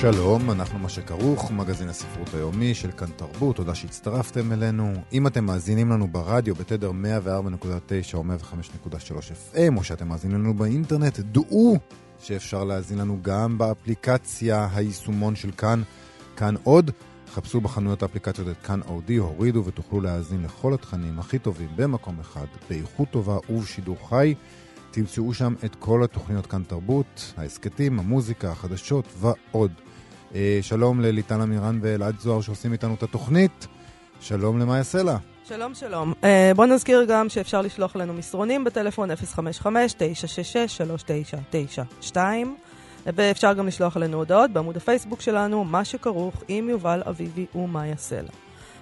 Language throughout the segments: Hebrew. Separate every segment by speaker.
Speaker 1: שלום, אנחנו מה שכרוך, מגזין הספרות היומי של כאן תרבות, תודה שהצטרפתם אלינו. אם אתם מאזינים לנו ברדיו בתדר 104.9 או 105.3 FM, או שאתם מאזינים לנו באינטרנט, דעו שאפשר להאזין לנו גם באפליקציה היישומון של כאן, כאן עוד. חפשו בחנויות האפליקציות את כאן אודי, הורידו ותוכלו להאזין לכל התכנים הכי טובים במקום אחד, באיכות טובה ובשידור חי. תמצאו שם את כל התוכניות כאן תרבות, ההסכתים, המוזיקה, החדשות ועוד. אה, שלום לליטל אמירן ואלעד זוהר שעושים איתנו את התוכנית. שלום למאיה סלע.
Speaker 2: שלום, שלום. Uh, בוא נזכיר גם שאפשר לשלוח לנו מסרונים בטלפון 055-966-3992, ואפשר גם לשלוח לנו הודעות בעמוד הפייסבוק שלנו, מה שכרוך עם יובל אביבי ומאיה סלע.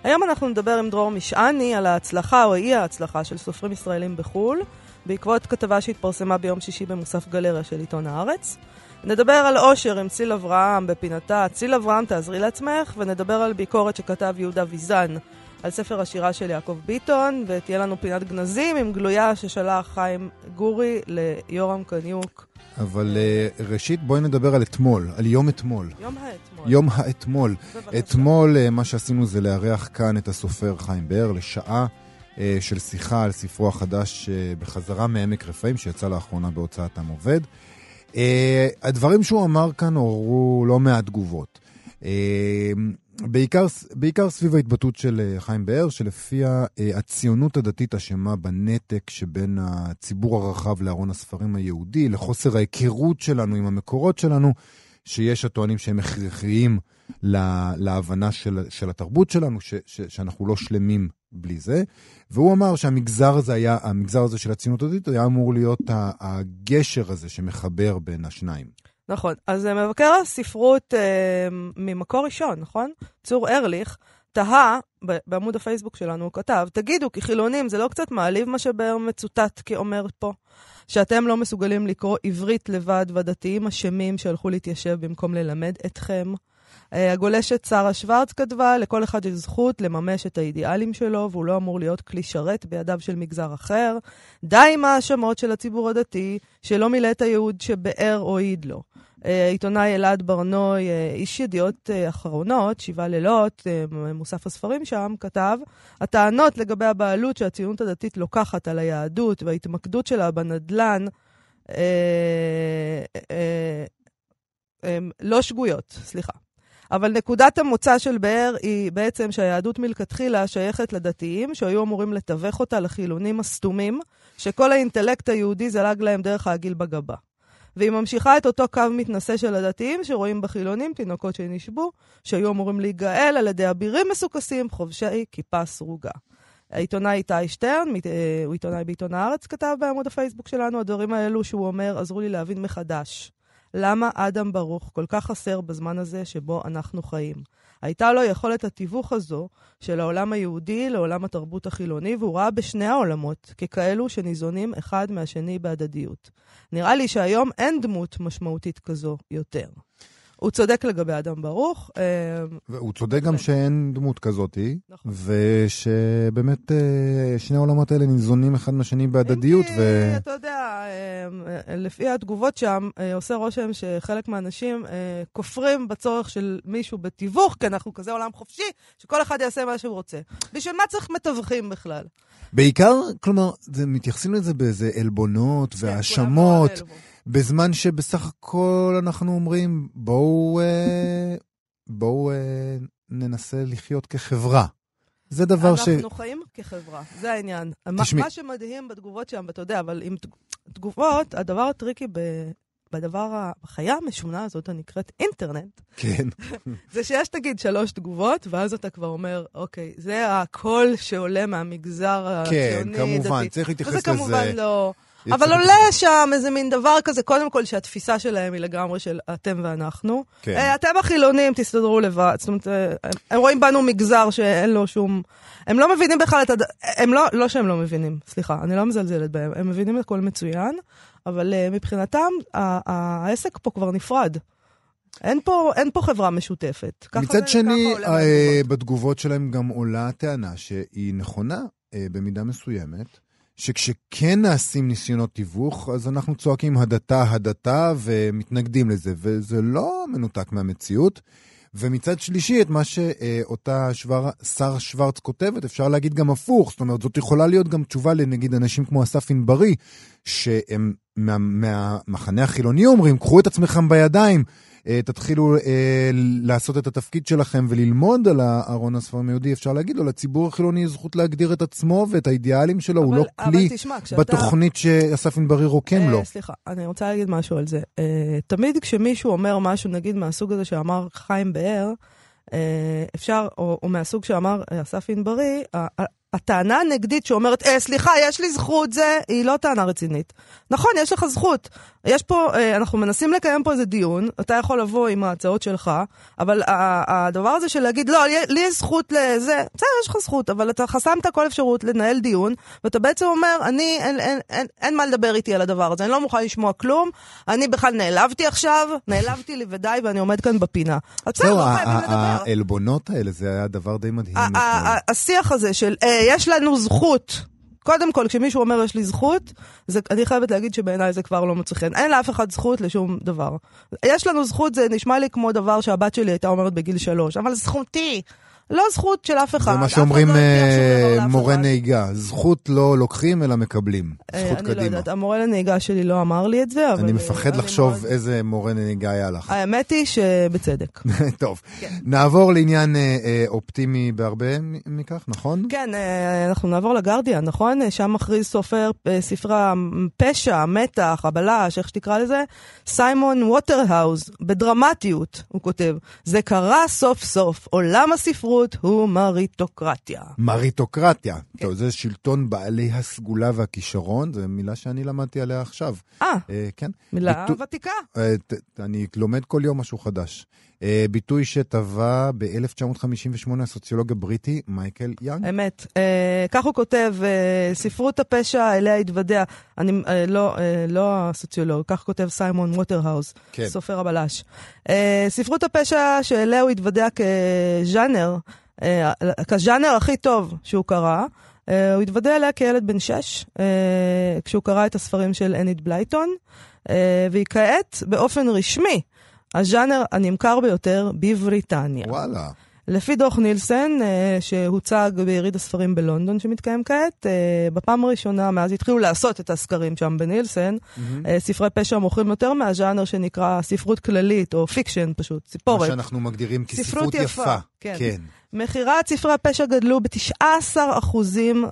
Speaker 2: היום אנחנו נדבר עם דרור משעני על ההצלחה או אי ההצלחה של סופרים ישראלים בחו"ל, בעקבות כתבה שהתפרסמה ביום שישי במוסף גלריה של עיתון הארץ. נדבר על אושר עם ציל אברהם בפינתה ציל אברהם תעזרי לעצמך, ונדבר על ביקורת שכתב יהודה ויזן על ספר השירה של יעקב ביטון, ותהיה לנו פינת גנזים עם גלויה ששלח חיים גורי ליורם קניוק.
Speaker 1: אבל uh, ראשית בואי נדבר על אתמול, על יום אתמול.
Speaker 2: יום האתמול.
Speaker 1: יום האתמול.
Speaker 2: בבקשה.
Speaker 1: אתמול uh, מה שעשינו זה לארח כאן את הסופר חיים באר לשעה uh, של שיחה על ספרו החדש בחזרה מעמק רפאים, שיצא לאחרונה בהוצאת עם עובד. Uh, הדברים שהוא אמר כאן עוררו לא מעט תגובות. Uh, בעיקר, בעיקר סביב ההתבטאות של אה, חיים באר, שלפיה uh, הציונות הדתית אשמה בנתק שבין הציבור הרחב לארון הספרים היהודי, לחוסר ההיכרות שלנו עם המקורות שלנו, שיש הטוענים שהם הכרחיים לה, להבנה של, של התרבות שלנו, ש, ש, שאנחנו לא שלמים בלי זה. והוא אמר שהמגזר הזה היה, המגזר הזה של הציונות הדתית היה אמור להיות הגשר הזה שמחבר בין השניים.
Speaker 2: נכון. אז אה, מבקר הספרות אה, ממקור ראשון, נכון? צור ארליך, תהה, בעמוד הפייסבוק שלנו הוא כתב, תגידו, כי חילונים זה לא קצת מעליב מה שבאר מצוטט כאומר פה? שאתם לא מסוגלים לקרוא עברית לבד והדתיים אשמים שהלכו להתיישב במקום ללמד אתכם? אה, הגולשת שרה שוורץ כתבה, לכל אחד יש זכות לממש את האידיאלים שלו, והוא לא אמור להיות כלי שרת בידיו של מגזר אחר. די עם ההאשמות של הציבור הדתי, שלא מילא את הייעוד שבאר הועיד לו. אה, עיתונאי אלעד ברנוי, אה, איש ידיעות אה, אחרונות, שבעה לילות, אה, מוסף הספרים שם, כתב, הטענות לגבי הבעלות שהציונות הדתית לוקחת על היהדות וההתמקדות שלה בנדל"ן, אה, אה, אה, לא שגויות, סליחה. אבל נקודת המוצא של באר היא בעצם שהיהדות מלכתחילה שייכת לדתיים, שהיו אמורים לתווך אותה לחילונים הסתומים, שכל האינטלקט היהודי זלג להם דרך העגיל בגבה. והיא ממשיכה את אותו קו מתנשא של הדתיים, שרואים בחילונים תינוקות שנשבו, שהיו אמורים להיגאל על ידי אבירים מסוכסים, חובשי כיפה סרוגה. העיתונאי איתי שטרן, אה, הוא עיתונאי בעיתון הארץ, כתב בעמוד הפייסבוק שלנו, הדברים האלו שהוא אומר עזרו לי להבין מחדש. למה אדם ברוך כל כך חסר בזמן הזה שבו אנחנו חיים? הייתה לו יכולת התיווך הזו של העולם היהודי לעולם התרבות החילוני, והוא ראה בשני העולמות ככאלו שניזונים אחד מהשני בהדדיות. נראה לי שהיום אין דמות משמעותית כזו יותר. הוא צודק לגבי אדם ברוך. אה,
Speaker 1: הוא צודק גם
Speaker 2: כן.
Speaker 1: שאין דמות כזאתי,
Speaker 2: נכון.
Speaker 1: ושבאמת אה, שני העולמות האלה ניזונים אחד מהשני בהדדיות,
Speaker 2: אם
Speaker 1: ו...
Speaker 2: כי, אתה יודע, אה, אה, לפי התגובות שם, אה, עושה רושם שחלק מהאנשים אה, כופרים בצורך של מישהו בתיווך, כי אנחנו כזה עולם חופשי, שכל אחד יעשה מה שהוא רוצה. בשביל מה צריך מתווכים בכלל?
Speaker 1: בעיקר, כלומר, זה, מתייחסים לזה באיזה עלבונות
Speaker 2: כן,
Speaker 1: והאשמות. בזמן שבסך הכל אנחנו אומרים, בואו, אה, בואו אה, ננסה לחיות כחברה. זה דבר ש...
Speaker 2: אנחנו חיים כחברה, זה העניין.
Speaker 1: תשמעי-
Speaker 2: מה שמדהים בתגובות שם, ואתה יודע, אבל עם תג- תגובות, הדבר הטריקי ב- בדבר, בחיה המשונה הזאת הנקראת אינטרנט,
Speaker 1: כן.
Speaker 2: זה שיש נגיד שלוש תגובות, ואז אתה כבר אומר, אוקיי, זה הקול שעולה מהמגזר
Speaker 1: כן,
Speaker 2: הציוני,
Speaker 1: כמובן,
Speaker 2: דתי.
Speaker 1: צריך להתייחס
Speaker 2: וזה
Speaker 1: לזה.
Speaker 2: כמובן לא... אבל עולה שם איזה מין דבר כזה, קודם כל שהתפיסה שלהם היא לגמרי של אתם ואנחנו.
Speaker 1: כן.
Speaker 2: אה, אתם החילונים, תסתדרו לבד. זאת אומרת, אה, הם- רואים בנו מגזר שאין לו שום... הם לא מבינים בכלל את הד... הם לא, לא שהם לא מבינים, סליחה, אני לא מזלזלת בהם. הם מבינים הכל מצוין, אבל אה, מבחינתם, העסק פה כבר נפרד. אין פה, אין פה חברה משותפת. זה-
Speaker 1: מצד
Speaker 2: ככה
Speaker 1: שני, אה. בתגובות שלהם גם עולה הטענה שהיא נכונה אה, במידה מסוימת, שכשכן נעשים ניסיונות תיווך, אז אנחנו צועקים הדתה, הדתה, ומתנגדים לזה, וזה לא מנותק מהמציאות. ומצד שלישי, את מה שאותה שוור, שר שוורץ כותבת, אפשר להגיד גם הפוך. זאת אומרת, זאת יכולה להיות גם תשובה לנגיד אנשים כמו אסף ענברי, שהם מה, מהמחנה החילוני אומרים, קחו את עצמכם בידיים, תתחילו אה, לעשות את התפקיד שלכם וללמוד על הארון הספרים היהודי, אפשר להגיד לו, לציבור החילוני יש זכות להגדיר את עצמו ואת האידיאלים שלו, הוא לא כלי
Speaker 2: אבל תשמע, כשאתה...
Speaker 1: בתוכנית שאסף ענברי רוקם
Speaker 2: אה,
Speaker 1: לו.
Speaker 2: סליחה, אני רוצה להגיד משהו על זה. אה, תמיד כשמישהו אומר משהו, נגיד מהסוג הזה שאמר חיים באר, אה, אפשר, או, או מהסוג שאמר אה, אסף ענברי, הטענה הנגדית שאומרת, אה, סליחה, יש לי זכות זה, היא לא טענה רצינית. נכון, יש לך זכות. יש פה, אה, אנחנו מנסים לקיים פה איזה דיון, אתה יכול לבוא עם ההצעות שלך, אבל הדבר הזה של להגיד, לא, לי, לי יש זכות לזה, בסדר, יש לך זכות, אבל אתה חסמת כל אפשרות לנהל דיון, ואתה בעצם אומר, אני, אין, אין, אין, אין מה לדבר איתי על הדבר הזה, אני לא מוכן לשמוע כלום, אני בכלל נעלבתי עכשיו, נעלבתי לי ודי, ואני עומד כאן בפינה. אז בסדר, לא חייבים לדבר.
Speaker 1: העלבונות האלה, זה היה דבר די מדהים.
Speaker 2: השיח הזה של אה, יש לנו זכות. קודם כל, כשמישהו אומר יש לי זכות, זה, אני חייבת להגיד שבעיניי זה כבר לא מוצא חן. אין לאף אחד זכות לשום דבר. יש לנו זכות, זה נשמע לי כמו דבר שהבת שלי הייתה אומרת בגיל שלוש, אבל זכותי. לא זכות של אף אחד.
Speaker 1: זה מה שאומרים
Speaker 2: לא
Speaker 1: אה, מורה. נהיגה, זכות לא לוקחים אלא מקבלים.
Speaker 2: אה,
Speaker 1: זכות
Speaker 2: אני לא
Speaker 1: קדימה.
Speaker 2: יודעת, המורה לנהיגה שלי לא אמר לי את זה, אבל...
Speaker 1: אני
Speaker 2: אה,
Speaker 1: מפחד
Speaker 2: אני
Speaker 1: לחשוב
Speaker 2: מאוד-
Speaker 1: איזה מורה נהיגה היה לך.
Speaker 2: האמת היא שבצדק.
Speaker 1: טוב,
Speaker 2: כן.
Speaker 1: נעבור לעניין אה, אה, אופטימי בהרבה מכך, נכון?
Speaker 2: כן, אה, אנחנו נעבור לגרדיאן, נכון? אה, שם מכריז סופר אה, ספרי הפשע, המתח, הבלש, איך שתקרא לזה, סיימון ווטרהאוז, בדרמטיות, הוא כותב, זה קרה סוף סוף, עולם הספרות הוא מריטוקרטיה.
Speaker 1: מריטוקרטיה.
Speaker 2: כן.
Speaker 1: טוב, זה שלטון בעלי הסגולה והכישרון, זו מילה שאני למדתי עליה עכשיו.
Speaker 2: אה,
Speaker 1: אה, כן.
Speaker 2: מילה ותיקה.
Speaker 1: אה, ת- אני לומד כל יום משהו חדש. אה, ביטוי שטבע ב-1958 הסוציולוג הבריטי מייקל יאנג.
Speaker 2: אמת. אה, כך הוא כותב, אה, ספרות הפשע אליה התוודע, אני, לא, לא הסוציולוג, כך כותב סיימון ווטרהאוז,
Speaker 1: כן.
Speaker 2: סופר הבלש. ספרות הפשע שאליה הוא התוודע כז'אנר, כז'אנר הכי טוב שהוא קרא, אה, הוא התוודע אליה כילד בן שש, אה, כשהוא קרא את הספרים של אניד בלייטון, אה, והיא כעת, באופן רשמי, הז'אנר הנמכר ביותר בבריטניה.
Speaker 1: וואלה.
Speaker 2: לפי דוח נילסן, אה, שהוצג ביריד הספרים בלונדון שמתקיים כעת, אה, בפעם הראשונה מאז התחילו לעשות את הסקרים שם בנילסן, אה, ספרי פשע מוכרים יותר מהז'אנר שנקרא ספרות כללית, או fiction פשוט,
Speaker 1: מה
Speaker 2: ציפורת.
Speaker 1: שאנחנו מגדירים
Speaker 2: ספרות
Speaker 1: כספרות
Speaker 2: יפה,
Speaker 1: יפה.
Speaker 2: כן.
Speaker 1: כן.
Speaker 2: מכירת ספרי הפשע גדלו ב-19%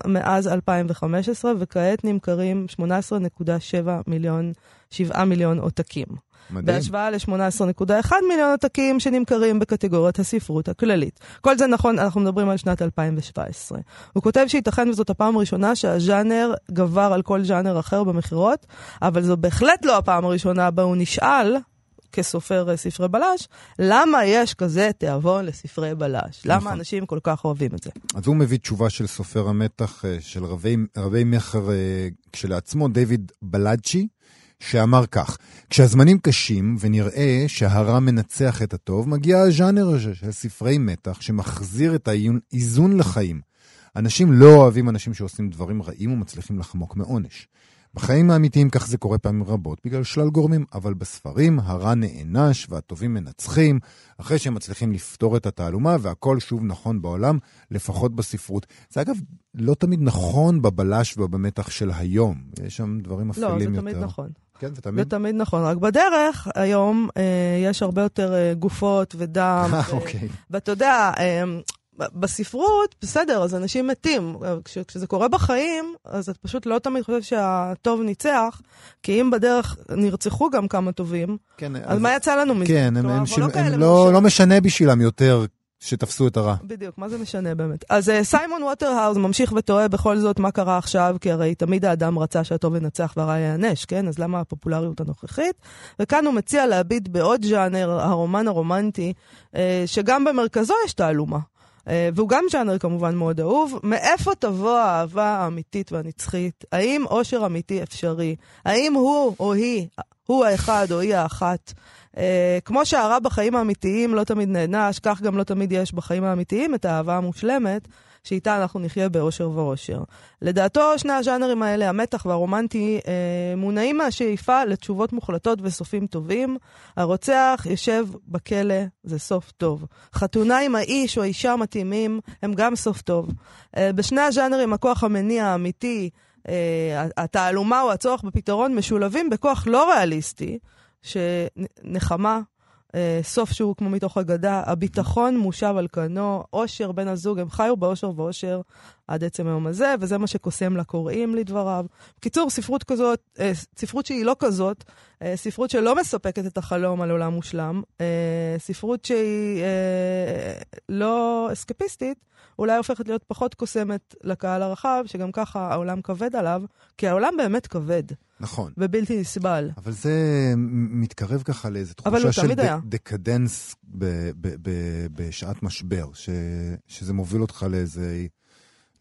Speaker 2: מאז 2015, וכעת נמכרים 18.7 מיליון, 7 מיליון עותקים.
Speaker 1: מדהים.
Speaker 2: בהשוואה ל-18.1 מיליון עותקים שנמכרים בקטגוריית הספרות הכללית. כל זה נכון, אנחנו מדברים על שנת 2017. הוא כותב שייתכן וזאת הפעם הראשונה שהז'אנר גבר על כל ז'אנר אחר במכירות, אבל זו בהחלט לא הפעם הראשונה בה הוא נשאל, כסופר ספרי בלש, למה יש כזה תיאבון לספרי בלש? למה
Speaker 1: נכון.
Speaker 2: אנשים כל כך אוהבים את זה?
Speaker 1: אז הוא מביא תשובה של סופר המתח אה, של רבי, רבי מכר אה, כשלעצמו, דיוויד בלאג'י, שאמר כך: כשהזמנים קשים ונראה שהרע מנצח את הטוב, מגיע הז'אנר הזה של ספרי מתח שמחזיר את האיזון לחיים. אנשים לא אוהבים אנשים שעושים דברים רעים ומצליחים לחמוק מעונש. בחיים האמיתיים כך זה קורה פעמים רבות בגלל שלל גורמים, אבל בספרים הרע נענש והטובים מנצחים, אחרי שהם מצליחים לפתור את התעלומה והכל שוב נכון בעולם, לפחות בספרות. זה אגב לא תמיד נכון בבלש ובמתח של היום, יש שם דברים
Speaker 2: לא,
Speaker 1: אפלים
Speaker 2: זה
Speaker 1: יותר.
Speaker 2: תמיד נכון.
Speaker 1: כן, זה
Speaker 2: זה
Speaker 1: תמיד?
Speaker 2: תמיד נכון, רק בדרך, היום אה, יש הרבה יותר אה, גופות ודם. ו-
Speaker 1: אוקיי.
Speaker 2: ואתה יודע, ב- בספרות, בסדר, אז אנשים מתים. כש, כשזה קורה בחיים, אז את פשוט לא תמיד חושבת שהטוב ניצח, כי אם בדרך נרצחו גם כמה טובים,
Speaker 1: כן,
Speaker 2: אז מה יצא לנו מזה?
Speaker 1: כן, הם, הם,
Speaker 2: אנחנו
Speaker 1: שיל...
Speaker 2: לא
Speaker 1: הם לא. לא משנה בשבילם יותר שתפסו את הרע.
Speaker 2: בדיוק, מה זה משנה באמת? אז uh, סיימון ווטרהאוז ממשיך וטועה בכל זאת מה קרה עכשיו, כי הרי תמיד האדם רצה שהטוב ינצח והרע ייענש, כן? אז למה הפופולריות הנוכחית? וכאן הוא מציע להביט בעוד ז'אנר, הרומן הרומנטי, uh, שגם במרכזו יש תעלומה. Uh, והוא גם ז'אנר כמובן מאוד אהוב. מאיפה תבוא האהבה האמיתית והנצחית? האם אושר אמיתי אפשרי? האם הוא או היא, הוא האחד או היא האחת? Uh, כמו שהרע בחיים האמיתיים לא תמיד נענש, כך גם לא תמיד יש בחיים האמיתיים את האהבה המושלמת, שאיתה אנחנו נחיה באושר ואושר. לדעתו, שני הז'אנרים האלה, המתח והרומנטי, uh, מונעים מהשאיפה לתשובות מוחלטות וסופים טובים. הרוצח יושב בכלא, זה סוף טוב. חתונה עם האיש או האישה המתאימים, הם גם סוף טוב. Uh, בשני הז'אנרים, הכוח המניע האמיתי, התעלומה או הצורך בפתרון משולבים בכוח לא ריאליסטי. שנחמה, אה, סוף שהוא כמו מתוך אגדה, הביטחון מושב על כנו, אושר בן הזוג, הם חיו באושר ואושר עד עצם היום הזה, וזה מה שקוסם לקוראים לדבריו. בקיצור, ספרות כזאת, אה, ספרות שהיא לא כזאת, אה, ספרות שלא מספקת את החלום על עולם מושלם, ספרות שהיא לא אסקפיסטית, אולי הופכת להיות פחות קוסמת לקהל הרחב, שגם ככה העולם כבד עליו, כי העולם באמת כבד.
Speaker 1: נכון.
Speaker 2: ובלתי נסבל.
Speaker 1: אבל זה מתקרב ככה לאיזו
Speaker 2: הוא
Speaker 1: תחושה של. ד- דקדנס ב- ב- ב- בשעת משבר, ש- שזה מוביל אותך לאיזה,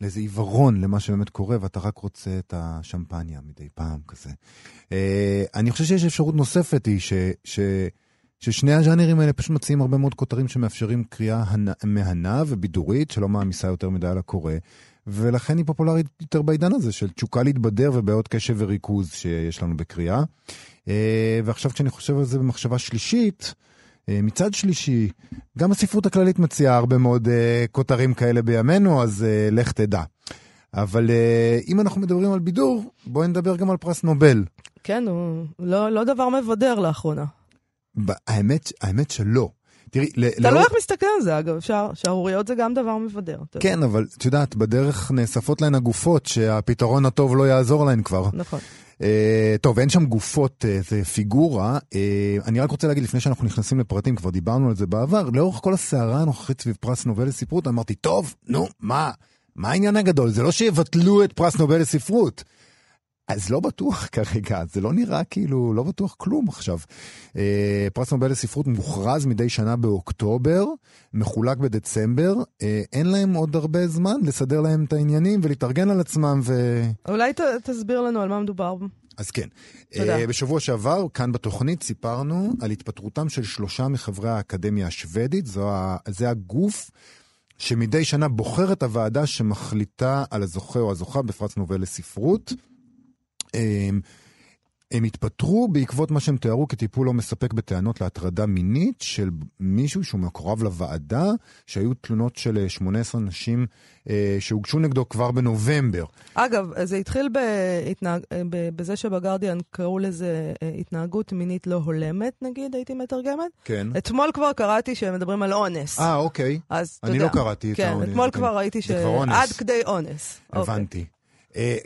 Speaker 1: לאיזה עיוורון למה שבאמת קורה, ואתה רק רוצה את השמפניה מדי פעם כזה. אה, אני חושב שיש אפשרות נוספת, היא ש... ש ששני הז'אנרים האלה פשוט מציעים הרבה מאוד כותרים שמאפשרים קריאה הנ- מהנה ובידורית, שלא מעמיסה יותר מדי על הקורא, ולכן היא פופולרית יותר בעידן הזה של תשוקה להתבדר ובעיות קשב וריכוז שיש לנו בקריאה. אה, ועכשיו כשאני חושב על זה במחשבה שלישית, אה, מצד שלישי, גם הספרות הכללית מציעה הרבה מאוד אה, כותרים כאלה בימינו, אז אה, לך תדע. אבל אה, אם אנחנו מדברים על בידור, בואי נדבר גם על פרס נובל.
Speaker 2: כן, הוא לא, לא דבר מבדר לאחרונה.
Speaker 1: האמת, האמת שלא. תראי, ל-
Speaker 2: תלוי
Speaker 1: לאור-
Speaker 2: איך מסתכל על זה, אגב, שער- שערוריות זה גם דבר מבדר. אתה.
Speaker 1: כן, אבל את יודעת, בדרך נאספות להן הגופות שהפתרון הטוב לא יעזור להן כבר.
Speaker 2: נכון.
Speaker 1: אה, טוב, אין שם גופות, אה, זה פיגורה. אה, אני רק רוצה להגיד, לפני שאנחנו נכנסים לפרטים, כבר דיברנו על זה בעבר, לאורך כל הסערה הנוכחית סביב פרס נובל לספרות, אמרתי, טוב, נו, מה? מה העניין הגדול? זה לא שיבטלו את פרס נובל לספרות. אז לא בטוח כרגע, זה לא נראה כאילו, לא בטוח כלום עכשיו. אה, פרס נובל לספרות מוכרז מדי שנה באוקטובר, מחולק בדצמבר, אה, אין להם עוד הרבה זמן לסדר להם את העניינים ולהתארגן על עצמם ו...
Speaker 2: אולי ת, תסביר לנו על מה מדובר.
Speaker 1: אז כן.
Speaker 2: תודה.
Speaker 1: Uh, בשבוע שעבר, כאן בתוכנית, סיפרנו על התפטרותם של שלושה מחברי האקדמיה השוודית. זו ה... זה הגוף שמדי שנה בוחר את הוועדה שמחליטה על הזוכה או הזוכה בפרס נובל לספרות. הם, התפטרו בעקבות מה שהם תיארו כטיפול לא מספק בטענות להטרדה מינית של מישהו שהוא מקורב לוועדה, שהיו תלונות של אה, 18 נשים אה, שהוגשו נגדו כבר בנובמבר.
Speaker 2: אגב, זה התחיל בהתנהג... ב- בזה שבגרדיאן קראו לזה אה, התנהגות מינית לא הולמת, נגיד, הייתי מתרגמת.
Speaker 1: כן.
Speaker 2: אתמול כבר קראתי שהם מדברים על אונס.
Speaker 1: אה, אוקיי.
Speaker 2: אז אתה
Speaker 1: אני
Speaker 2: יודע.
Speaker 1: לא קראתי את
Speaker 2: כן,
Speaker 1: האונס.
Speaker 2: אתמול
Speaker 1: כן.
Speaker 2: כבר ראיתי
Speaker 1: זה כבר אונס.
Speaker 2: שעד כדי אונס. אוקיי.
Speaker 1: הבנתי. אה,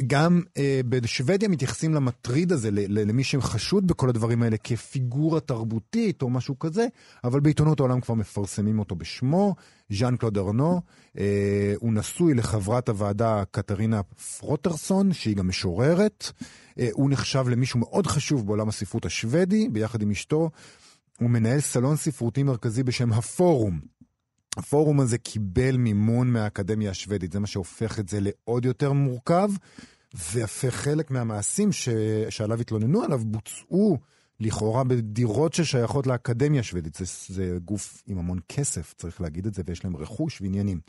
Speaker 1: גם אה, בשוודיה מתייחסים למטריד הזה, למי שחשוד בכל הדברים האלה כפיגורה תרבותית או משהו כזה, אבל בעיתונות העולם כבר מפרסמים אותו בשמו, ז'אן קלוד ארנו. אה, הוא נשוי לחברת הוועדה קטרינה פרוטרסון, שהיא גם משוררת. אה, הוא נחשב למישהו מאוד חשוב בעולם הספרות השוודי, ביחד עם אשתו. הוא מנהל סלון ספרותי מרכזי בשם הפורום. הפורום הזה קיבל מימון מהאקדמיה השוודית, זה מה שהופך את זה לעוד יותר מורכב, והפך חלק מהמעשים ש... שעליו התלוננו עליו בוצעו לכאורה בדירות ששייכות לאקדמיה השוודית. זה, זה גוף עם המון כסף, צריך להגיד את זה, ויש להם רכוש ועניינים.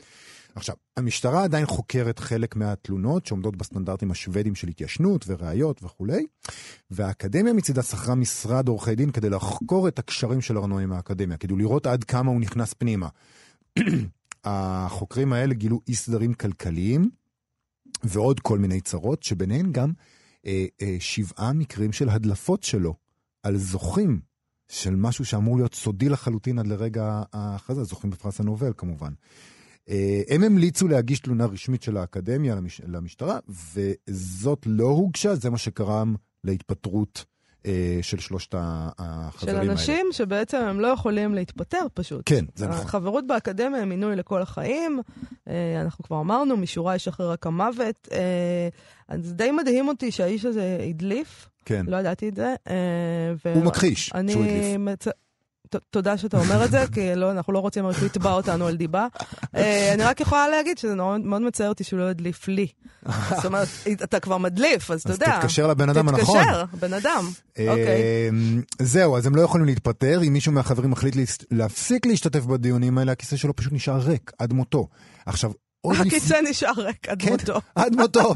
Speaker 1: עכשיו, המשטרה עדיין חוקרת חלק מהתלונות שעומדות בסטנדרטים השוודים של התיישנות וראיות וכולי, והאקדמיה מצידה שכרה משרד עורכי דין כדי לחקור את הקשרים של ארנוע עם האקדמיה, כדי לראות עד כמה הוא נכנס פנימה. החוקרים האלה גילו אי סדרים כלכליים ועוד כל מיני צרות, שביניהן גם אה, אה, שבעה מקרים של הדלפות שלו על זוכים של משהו שאמור להיות סודי לחלוטין עד לרגע ההכרזה, זוכים בפרס הנובל כמובן. אה, הם המליצו להגיש תלונה רשמית של האקדמיה למש, למשטרה, וזאת לא הוגשה, זה מה שקרם להתפטרות של שלושת החברים
Speaker 2: של
Speaker 1: האלה.
Speaker 2: אנשים שבעצם הם לא יכולים להתפטר פשוט.
Speaker 1: כן, זה נכון.
Speaker 2: החברות באקדמיה הם מינוי לכל החיים. אה, אנחנו כבר אמרנו, משורה ישחרר רק המוות. אה, אז די מדהים אותי שהאיש הזה הדליף,
Speaker 1: כן.
Speaker 2: לא ידעתי את זה. אה,
Speaker 1: הוא מכחיש שהוא הדליף.
Speaker 2: מצ... תודה שאתה אומר את זה, כי לא, אנחנו לא רוצים רק יתבע אותנו על דיבה. אה, אני רק יכולה להגיד שזה מאוד, מאוד מצער אותי שהוא לא הדליף לי. זאת אומרת, אתה כבר מדליף, אז אתה
Speaker 1: אז
Speaker 2: יודע.
Speaker 1: תתקשר לבן אדם הנכון.
Speaker 2: תתקשר, בן אדם. אוקיי.
Speaker 1: אה, זהו, אז הם לא יכולים להתפטר. אם מישהו מהחברים מחליט להפסיק להשתתף בדיונים האלה, הכיסא שלו פשוט נשאר ריק עד מותו. עכשיו, עוד לפני...
Speaker 2: הכיסא נשאר ריק עד
Speaker 1: כן,
Speaker 2: מותו.
Speaker 1: עד מותו.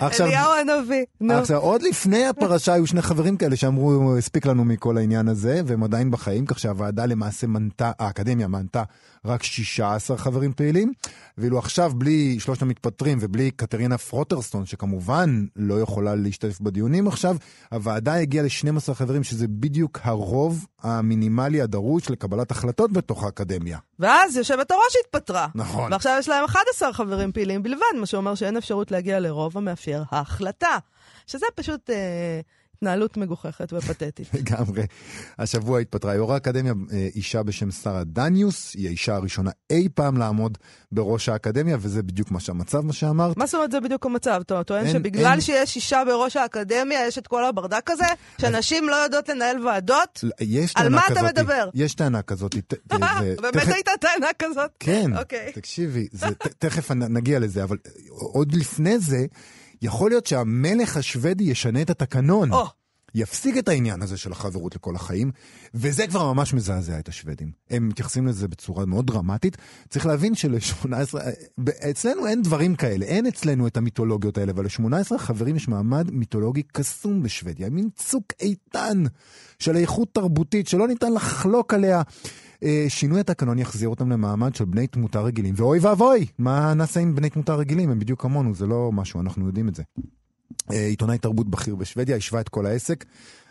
Speaker 1: עכשיו,
Speaker 2: אליהו הנביא, נו.
Speaker 1: עכשיו, עוד לפני הפרשה היו שני חברים כאלה שאמרו, הספיק לנו מכל העניין הזה, והם עדיין בחיים, כך שהוועדה למעשה מנתה, האקדמיה מנתה רק 16 חברים פעילים, ואילו עכשיו, בלי שלושת המתפטרים ובלי קטרינה פרוסטנסון, שכמובן לא יכולה להשתתף בדיונים עכשיו, הוועדה הגיעה ל-12 חברים, שזה בדיוק הרוב המינימלי הדרוש לקבלת החלטות בתוך האקדמיה.
Speaker 2: ואז יושבת הראש התפטרה.
Speaker 1: נכון.
Speaker 2: ועכשיו יש להם 11 חברים פעילים בלבד, מה שאומר שאין אפשרות להגיע לרוב המאפשר החלטה. שזה פשוט אה, התנהלות מגוחכת ופתטית.
Speaker 1: לגמרי. השבוע התפטרה יו"ר האקדמיה, אה, אישה בשם שרה דניוס, היא האישה הראשונה אי פעם לעמוד בראש האקדמיה, וזה בדיוק מה שהמצב, מה שאמרת.
Speaker 2: מה זאת אומרת זה בדיוק המצב? אתה טוען שבגלל
Speaker 1: אין-
Speaker 2: שיש אישה בראש האקדמיה, יש את כל הברדק הזה? שנשים לא יודעות לנהל ועדות?
Speaker 1: יש
Speaker 2: על מה אתה מדבר?
Speaker 1: יש טענה כזאת. זה-
Speaker 2: באמת הייתה טענה כזאת?
Speaker 1: כן,
Speaker 2: אוקיי.
Speaker 1: תקשיבי, תכף נגיע לזה, אבל עוד לפני זה, יכול להיות שהמלך השוודי ישנה את התקנון.
Speaker 2: או.
Speaker 1: יפסיק את העניין הזה של החברות לכל החיים, וזה כבר ממש מזעזע את השוודים. הם מתייחסים לזה בצורה מאוד דרמטית. צריך להבין של-18, אצלנו אין דברים כאלה, אין אצלנו את המיתולוגיות האלה, אבל ל-18 חברים יש מעמד מיתולוגי קסום בשוודיה, מין צוק איתן של איכות תרבותית שלא ניתן לחלוק עליה. אה, שינוי התקנון יחזיר אותם למעמד של בני תמותה רגילים, ואוי ואבוי, מה נעשה עם בני תמותה רגילים? הם בדיוק כמונו, זה לא משהו, אנחנו יודעים את זה. אה, עיתונאי תרבות בכיר בשוודיה, השווה את כל העסק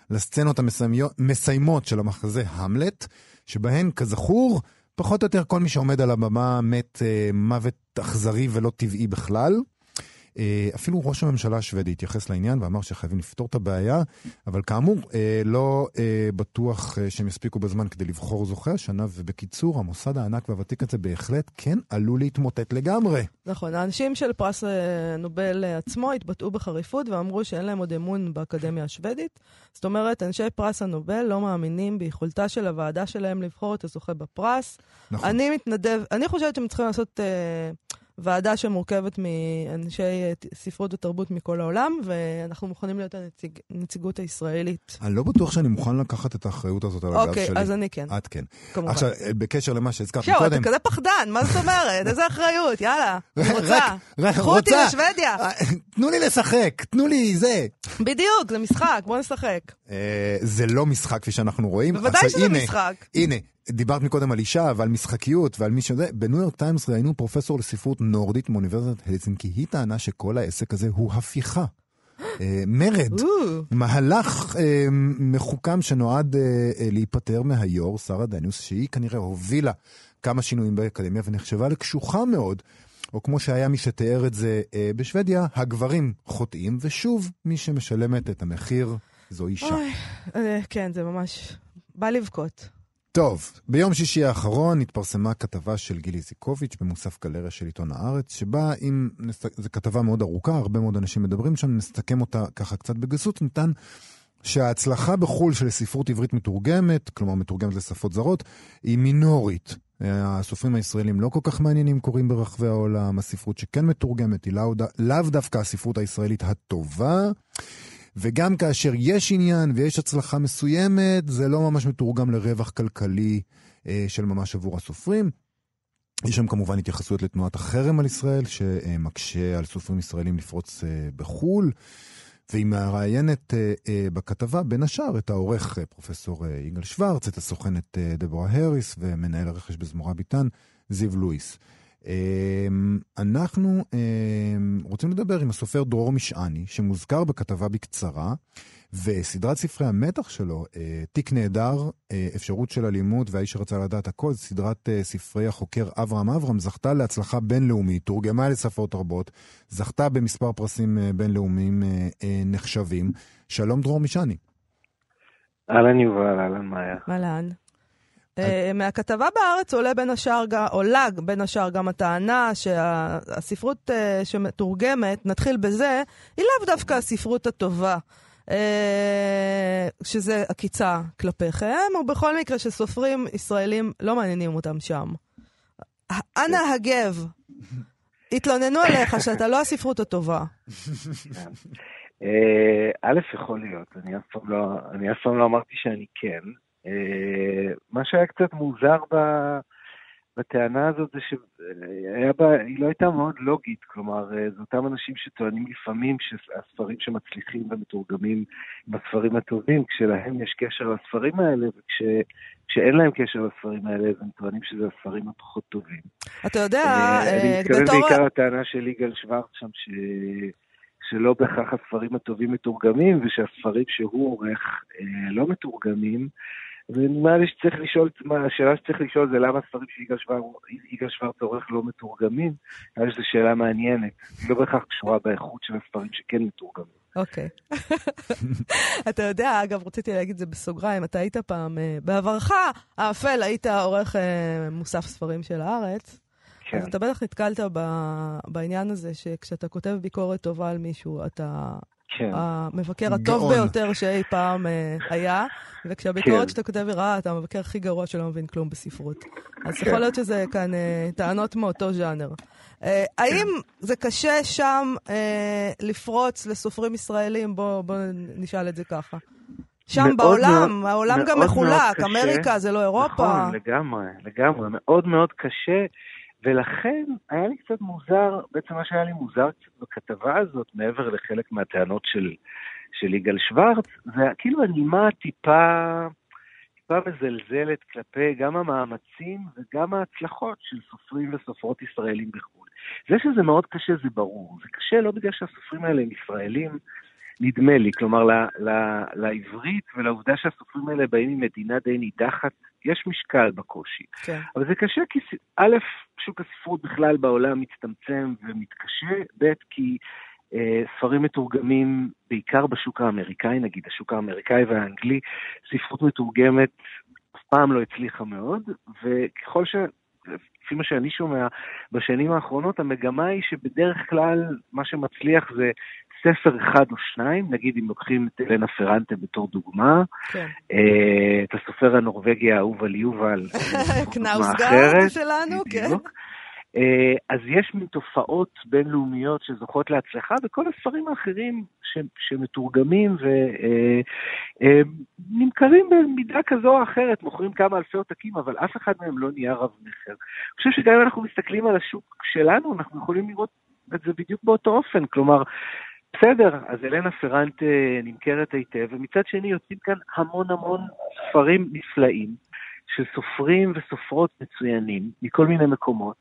Speaker 1: לסצנות המסיימיות- מסיימות של המחזה המלט, שבהן, כזכור, פחות או יותר כל מי שעומד על הבמה מת אה, מוות אכזרי ולא טבעי בכלל. אה, אפילו ראש הממשלה השוודי התייחס לעניין ואמר שחייבים לפתור את הבעיה, אבל כאמור, אה, לא אה, בטוח שהם יספיקו בזמן כדי לבחור זוכה השנה, ובקיצור, המוסד הענק והוותיק הזה בהחלט כן עלול להתמוטט לגמרי.
Speaker 2: נכון, האנשים של פרס נובל עצמו התבטאו בחריפות ואמרו שאין להם עוד אמון באקדמיה השוודית. זאת אומרת, אנשי פרס הנובל לא מאמינים ביכולתה של הוועדה שלהם לבחור את הזוכה בפרס.
Speaker 1: נכון.
Speaker 2: אני מתנדב, אני חושבת שהם צריכים לעשות אה, ועדה שמורכבת מאנשי אה, ספרות ותרבות מכל העולם, ואנחנו מוכנים להיות הנציג, הנציגות הישראלית.
Speaker 1: אני לא בטוח שאני מוכן לקחת את האחריות הזאת על הגב
Speaker 2: אוקיי,
Speaker 1: שלי.
Speaker 2: אז אני כן,
Speaker 1: את כן.
Speaker 2: כמובן.
Speaker 1: עכשיו, אה, בקשר למה שהזכרת
Speaker 2: שואו,
Speaker 1: קודם,
Speaker 2: אתה כזה פחדן, מה זאת אומרת? איזה אחריות, יאללה,
Speaker 1: רק-
Speaker 2: רוצה.
Speaker 1: רק-
Speaker 2: קחו אותי
Speaker 1: רוצה.
Speaker 2: לשוודיה.
Speaker 1: תנו לי לשחק, תנו לי זה.
Speaker 2: בדיוק, זה משחק, בוא נשחק.
Speaker 1: אה, זה לא משחק כפי שאנחנו רואים.
Speaker 2: בוודאי שזה
Speaker 1: הנה,
Speaker 2: משחק.
Speaker 1: הנה, דיברת מקודם על אישה ועל משחקיות ועל מי שזה. בניו יורק טיימס ראיינו פרופסור לספרות נורדית מאוניברסיטת הלסינקי. היא טענה שכל העסק הזה הוא הפיכה. אה, מרד. מהלך אה, מחוכם שנועד להיפטר מהיו"ר, שרה דניוס, שהיא כנראה הובילה כמה שינויים באקדמיה ונחשבה לקשוחה מאוד. או כמו שהיה מי שתיאר את זה אה, בשוודיה, הגברים חוטאים, ושוב, מי שמשלמת את המחיר זו אישה.
Speaker 2: אוי, אה, כן, זה ממש... בא לבכות.
Speaker 1: טוב, ביום שישי האחרון התפרסמה כתבה של גילי זיקוביץ' במוסף גלריה של עיתון הארץ, שבה אם, זו כתבה מאוד ארוכה, הרבה מאוד אנשים מדברים שם, נסתכם אותה ככה קצת בגסות, ניתן שההצלחה בחו"ל של ספרות עברית מתורגמת, כלומר מתורגמת לשפות זרות, היא מינורית. הסופרים הישראלים לא כל כך מעניינים קוראים ברחבי העולם, הספרות שכן מתורגמת היא לאו, לאו דווקא הספרות הישראלית הטובה. וגם כאשר יש עניין ויש הצלחה מסוימת, זה לא ממש מתורגם לרווח כלכלי אה, של ממש עבור הסופרים. יש שם כמובן התייחסויות לתנועת החרם על ישראל, שמקשה על סופרים ישראלים לפרוץ אה, בחו"ל. והיא מראיינת אה, אה, בכתבה, בין השאר, את העורך אה, פרופסור יגאל שוורץ, את הסוכנת דבורה הריס ומנהל הרכש בזמורה ביטן, זיו לואיס. אה, אנחנו אה, רוצים לדבר עם הסופר דרור משעני, שמוזכר בכתבה בקצרה, וסדרת ספרי המתח שלו, אה, תיק נהדר, אה, אפשרות של אלימות והאיש שרצה לדעת הכל, סדרת אה, ספרי החוקר אברהם אברהם, זכתה להצלחה בינלאומית, תורגמה לשפות רבות, זכתה במספר פרסים בינלאומיים נחשבים. שלום דרור משעני.
Speaker 3: אהלן יובל, אהלן מאיה.
Speaker 2: אהלן. אה, מהכתבה בארץ עולה בין השאר, עולה בין השאר גם הטענה שהספרות אה, שמתורגמת, נתחיל בזה, היא לאו דווקא הספרות הטובה. אה, שזה עקיצה כלפיכם, ובכל מקרה שסופרים ישראלים לא מעניינים אותם שם. אנא הגב, התלוננו עליך שאתה לא הספרות הטובה.
Speaker 3: א', יכול להיות, לא, אני אף פעם לא אמרתי שאני כן. אה, מה שהיה קצת מוזר ב... בטענה הזאת זה שהיא בה, לא הייתה מאוד לוגית, כלומר, אה, זה אותם אנשים שטוענים לפעמים שהספרים שמצליחים ומתורגמים הם הספרים הטובים, כשלהם יש קשר לספרים האלה, וכשאין להם קשר לספרים האלה, אז הם טוענים שזה הספרים הפחות טובים.
Speaker 2: אתה יודע,
Speaker 3: אה, אני מתכוון בתור... בעיקר לטענה של יגאל שוורץ שם, ש... שלא בהכרח הספרים הטובים מתורגמים, ושהספרים שהוא עורך לא מתורגמים. ונראה לי שצריך לשאול, השאלה שצריך לשאול זה למה הספרים שיגאל שוורץ עורך לא מתורגמים, נראה לי שזו שאלה מעניינת, לא בהכרח קשורה באיכות של הספרים שכן מתורגמים.
Speaker 2: אוקיי. אתה יודע, אגב, רציתי להגיד את זה בסוגריים, אתה היית פעם, אה, בעברך האפל, היית עורך אה, מוסף ספרים של הארץ. כן. אז אתה בטח נתקלת בעניין הזה, שכשאתה כותב ביקורת טובה על מישהו, אתה כן. המבקר הטוב גאון. ביותר שאי פעם אה, היה, וכשהביקורת כן. שאתה כותב היא רעה, אתה המבקר הכי גרוע שלא מבין כלום בספרות. אז כן. יכול להיות שזה כאן אה, טענות מאותו ז'אנר. אה, כן. האם זה קשה שם לפרוץ לסופרים ישראלים? בואו בוא נשאל את זה ככה. שם בעולם, מאוד, העולם מאוד גם מחולק, אמריקה זה לא אירופה.
Speaker 3: נכון, לגמרי, לגמרי, מאוד מאוד קשה. ולכן היה לי קצת מוזר, בעצם מה שהיה לי מוזר קצת בכתבה הזאת, מעבר לחלק מהטענות של, של יגאל שוורץ, זה כאילו הנימה טיפה, טיפה מזלזלת כלפי גם המאמצים וגם ההצלחות של סופרים וסופרות ישראלים בחו"ל. זה שזה מאוד קשה זה ברור, זה קשה לא בגלל שהסופרים האלה הם ישראלים, נדמה לי, כלומר ל, ל, לעברית ולעובדה שהסופרים האלה באים ממדינה די נידחת, יש משקל בקושי. כן. אבל זה קשה כי א', שוק הספרות בכלל בעולם מצטמצם ומתקשה, ב', כי אה, ספרים מתורגמים בעיקר בשוק האמריקאי, נגיד השוק האמריקאי והאנגלי, ספרות מתורגמת אף פעם לא הצליחה מאוד, וככל ש... לפי מה שאני שומע, בשנים האחרונות המגמה היא שבדרך כלל מה שמצליח זה ספר אחד או שניים, נגיד אם לוקחים את אלנה פרנטה בתור דוגמה, כן. אה, את הסופר הנורבגי האהוב על יובל,
Speaker 2: קנאוסגרד שלנו, כן.
Speaker 3: אה, אז יש מין תופעות בינלאומיות שזוכות להצלחה, וכל הספרים האחרים ש, שמתורגמים ונמכרים אה, במידה כזו או אחרת, מוכרים כמה אלפי עותקים, אבל אף אחד מהם לא נהיה רב מכר. אני חושב שגם אם אנחנו מסתכלים על השוק שלנו, אנחנו יכולים לראות את זה בדיוק באותו אופן. כלומר, בסדר, אז אלנה פרנט נמכרת היטב, ומצד שני יוצאים כאן המון המון ספרים נפלאים של סופרים וסופרות מצוינים מכל מיני מקומות.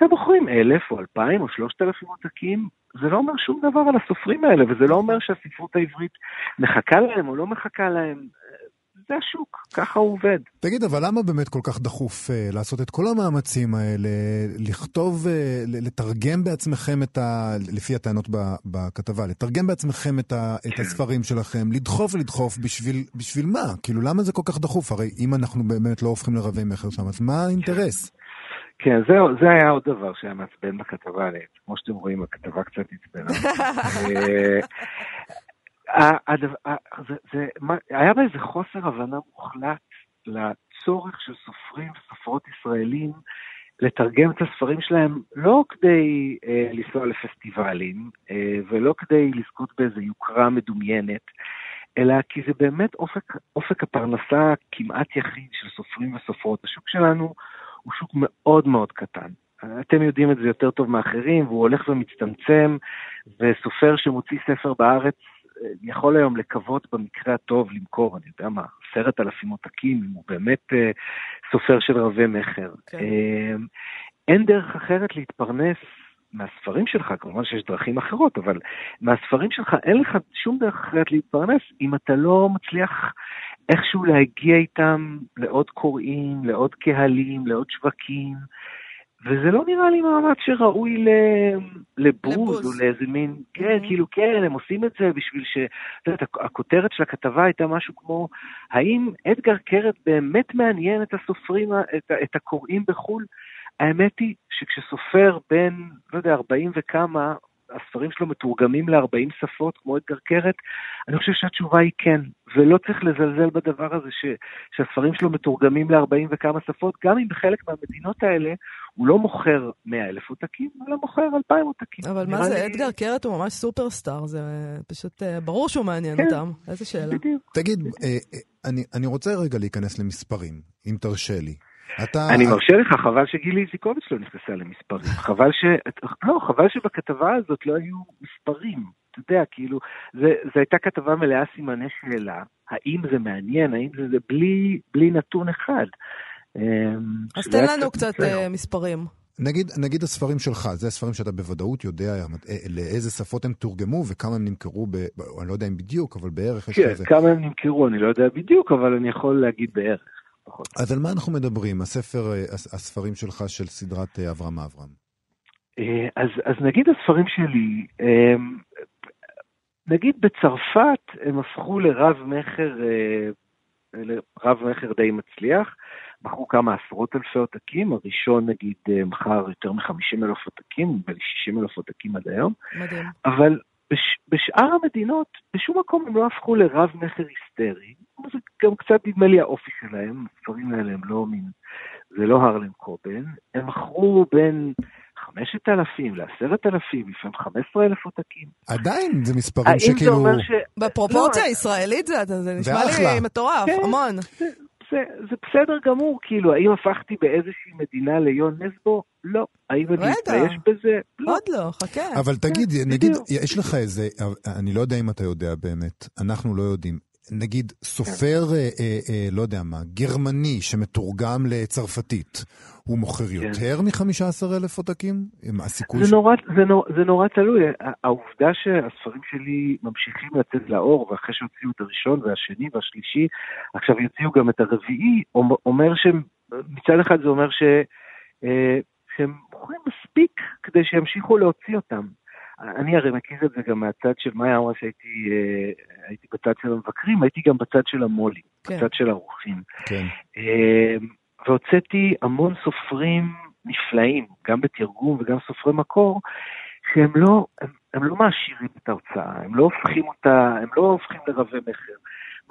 Speaker 3: הם בוחרים אלף או אלפיים או שלושת אלפים עותקים, זה לא אומר שום דבר על הסופרים האלה, וזה לא אומר שהספרות העברית מחכה להם או לא מחכה להם. זה השוק, ככה הוא עובד.
Speaker 1: תגיד, אבל למה באמת כל כך דחוף uh, לעשות את כל המאמצים האלה, לכתוב, uh, לתרגם בעצמכם את ה... לפי הטענות בכתבה, לתרגם בעצמכם את, ה, את כן. הספרים שלכם, לדחוף ולדחוף, בשביל, בשביל מה? כאילו, למה זה כל כך דחוף? הרי אם אנחנו באמת לא הופכים לרבי מכר שם, אז מה האינטרס?
Speaker 3: כן, זה, זה היה עוד דבר שהיה מעצבן בכתבה, כמו שאתם רואים, הכתבה קצת עצבנה. היה בה איזה חוסר הבנה מוחלט לצורך של סופרים וסופרות ישראלים לתרגם את הספרים שלהם לא כדי אה, לנסוע לפסטיבלים אה, ולא כדי לזכות באיזו יוקרה מדומיינת, אלא כי זה באמת אופק, אופק הפרנסה כמעט יחיד של סופרים וסופרות. השוק שלנו הוא שוק מאוד מאוד קטן. אתם יודעים את זה יותר טוב מאחרים, והוא הולך ומצטמצם, וסופר שמוציא ספר בארץ יכול היום לקוות במקרה הטוב למכור, אני יודע מה, עשרת אלפים עותקים, אם הוא באמת אה, סופר של רבי מכר. כן. אה, אין דרך אחרת להתפרנס מהספרים שלך, כמובן שיש דרכים אחרות, אבל מהספרים שלך אין לך שום דרך אחרת להתפרנס אם אתה לא מצליח איכשהו להגיע איתם לעוד קוראים, לעוד קהלים, לעוד שווקים. וזה לא נראה לי מאמץ שראוי לבוז. או לאיזה מין, כן,
Speaker 2: Mhm.
Speaker 3: כאילו, כן, הם עושים את זה בשביל ש... את יודעת, הכ- הכותרת של הכתבה הייתה משהו כמו, האם אדגר קרת באמת מעניין את הסופרים, את, את הקוראים בחו"ל? האמת היא שכשסופר בין, לא יודע, 40 וכמה, הספרים שלו מתורגמים ל-40 שפות, כמו אדגר קרת, אני חושב שהתשובה היא כן, ולא צריך לזלזל בדבר הזה ש, שהספרים שלו מתורגמים ל-40 וכמה שפות, גם אם בחלק מהמדינות האלה הוא לא מוכר 100 אלף עותקים, אלא מוכר 2,000 עותקים.
Speaker 2: אבל מה זה,
Speaker 3: לי-
Speaker 2: אדגר קרת הוא ממש סופרסטאר, זה פשוט אה, ברור שהוא מעניין
Speaker 3: כן.
Speaker 2: אותם. איזה שאלה.
Speaker 3: בדיוק.
Speaker 1: תגיד, אה, אה, אני, אני רוצה רגע להיכנס למספרים, אם תרשה לי. אתה...
Speaker 3: אני מרשה לך, חבל שגילי איזיקוביץ' לא נכנסה למספרים. חבל ש... לא, חבל שבכתבה הזאת לא היו מספרים. אתה יודע, כאילו, זה, זו הייתה כתבה מלאה סימני שאלה. האם זה מעניין, האם זה, זה בלי, בלי נתון אחד. אמ,
Speaker 2: אז תן לנו קצת
Speaker 3: מצער.
Speaker 2: אה, מספרים.
Speaker 1: נגיד, נגיד הספרים שלך, זה הספרים שאתה בוודאות יודע אה, לאיזה שפות הם תורגמו וכמה הם נמכרו, ב, אני לא יודע אם בדיוק, אבל בערך יש
Speaker 3: כן,
Speaker 1: כזה.
Speaker 3: כמה הם נמכרו, אני לא יודע בדיוק, אבל אני יכול להגיד בערך. פחות.
Speaker 1: אז על מה אנחנו מדברים? הספר, אה, הס- הספרים שלך של סדרת אה, אברהם אברהם.
Speaker 3: אה, אז, אז נגיד הספרים שלי, נגיד בצרפת הם הפכו לרב מכר, אה, לרב מכר די מצליח, מכרו כמה עשרות אלפי עותקים, הראשון נגיד מכר יותר מ-50 אלף עותקים, נדמה לי 60 אלף עותקים עד היום,
Speaker 2: מדהים.
Speaker 3: אבל בש, בשאר המדינות, בשום מקום הם לא הפכו לרב מכר היסטרי. זה גם קצת נדמה לי האופי שלהם, הספרים האלה הם לא מין, זה לא הרלם קובן. הם מכרו בין 5,000 ל-10,000, לפעמים 15,000 עותקים.
Speaker 1: עדיין זה מספרים
Speaker 3: האם זה
Speaker 1: שכאילו...
Speaker 3: אומר ש...
Speaker 2: בפרופורציה
Speaker 3: לא,
Speaker 2: הישראלית זה זה נשמע
Speaker 1: ואחלה.
Speaker 2: לי מטורף,
Speaker 3: כן.
Speaker 2: המון.
Speaker 3: זה, זה בסדר גמור, כאילו, האם הפכתי באיזושהי מדינה ליון נסבו? לא. האם אני. מתבייש בזה? לא.
Speaker 2: עוד לא, חכה.
Speaker 1: אבל תגיד,
Speaker 3: כן,
Speaker 1: נגיד. יש לך איזה, אני לא יודע אם אתה יודע באמת, אנחנו לא יודעים. נגיד, סופר, אה, אה, אה, לא יודע מה, גרמני שמתורגם לצרפתית, הוא מוכר יותר מ-15 אלף עותקים? הסיכוי
Speaker 3: כן. זה
Speaker 1: ש...
Speaker 3: נורא, זה, נורא, זה נורא תלוי. העובדה שהספרים שלי ממשיכים לצאת לאור, ואחרי שהוציאו את הראשון והשני והשלישי, עכשיו יוציאו גם את הרביעי, אומר שמצד אחד זה אומר ש, אה, שהם מוכרים מספיק כדי שימשיכו להוציא אותם. אני הרי מכיר את זה גם מהצד של מאיה אמרה שהייתי אה, הייתי בצד של המבקרים, הייתי גם בצד של המו"לים,
Speaker 2: כן.
Speaker 3: בצד של האורחים.
Speaker 1: כן.
Speaker 3: אה, והוצאתי המון סופרים נפלאים, גם בתרגום וגם סופרי מקור, שהם לא, הם, הם לא מעשירים את ההוצאה, הם לא הופכים אותה, הם לא הופכים לרבי מכר.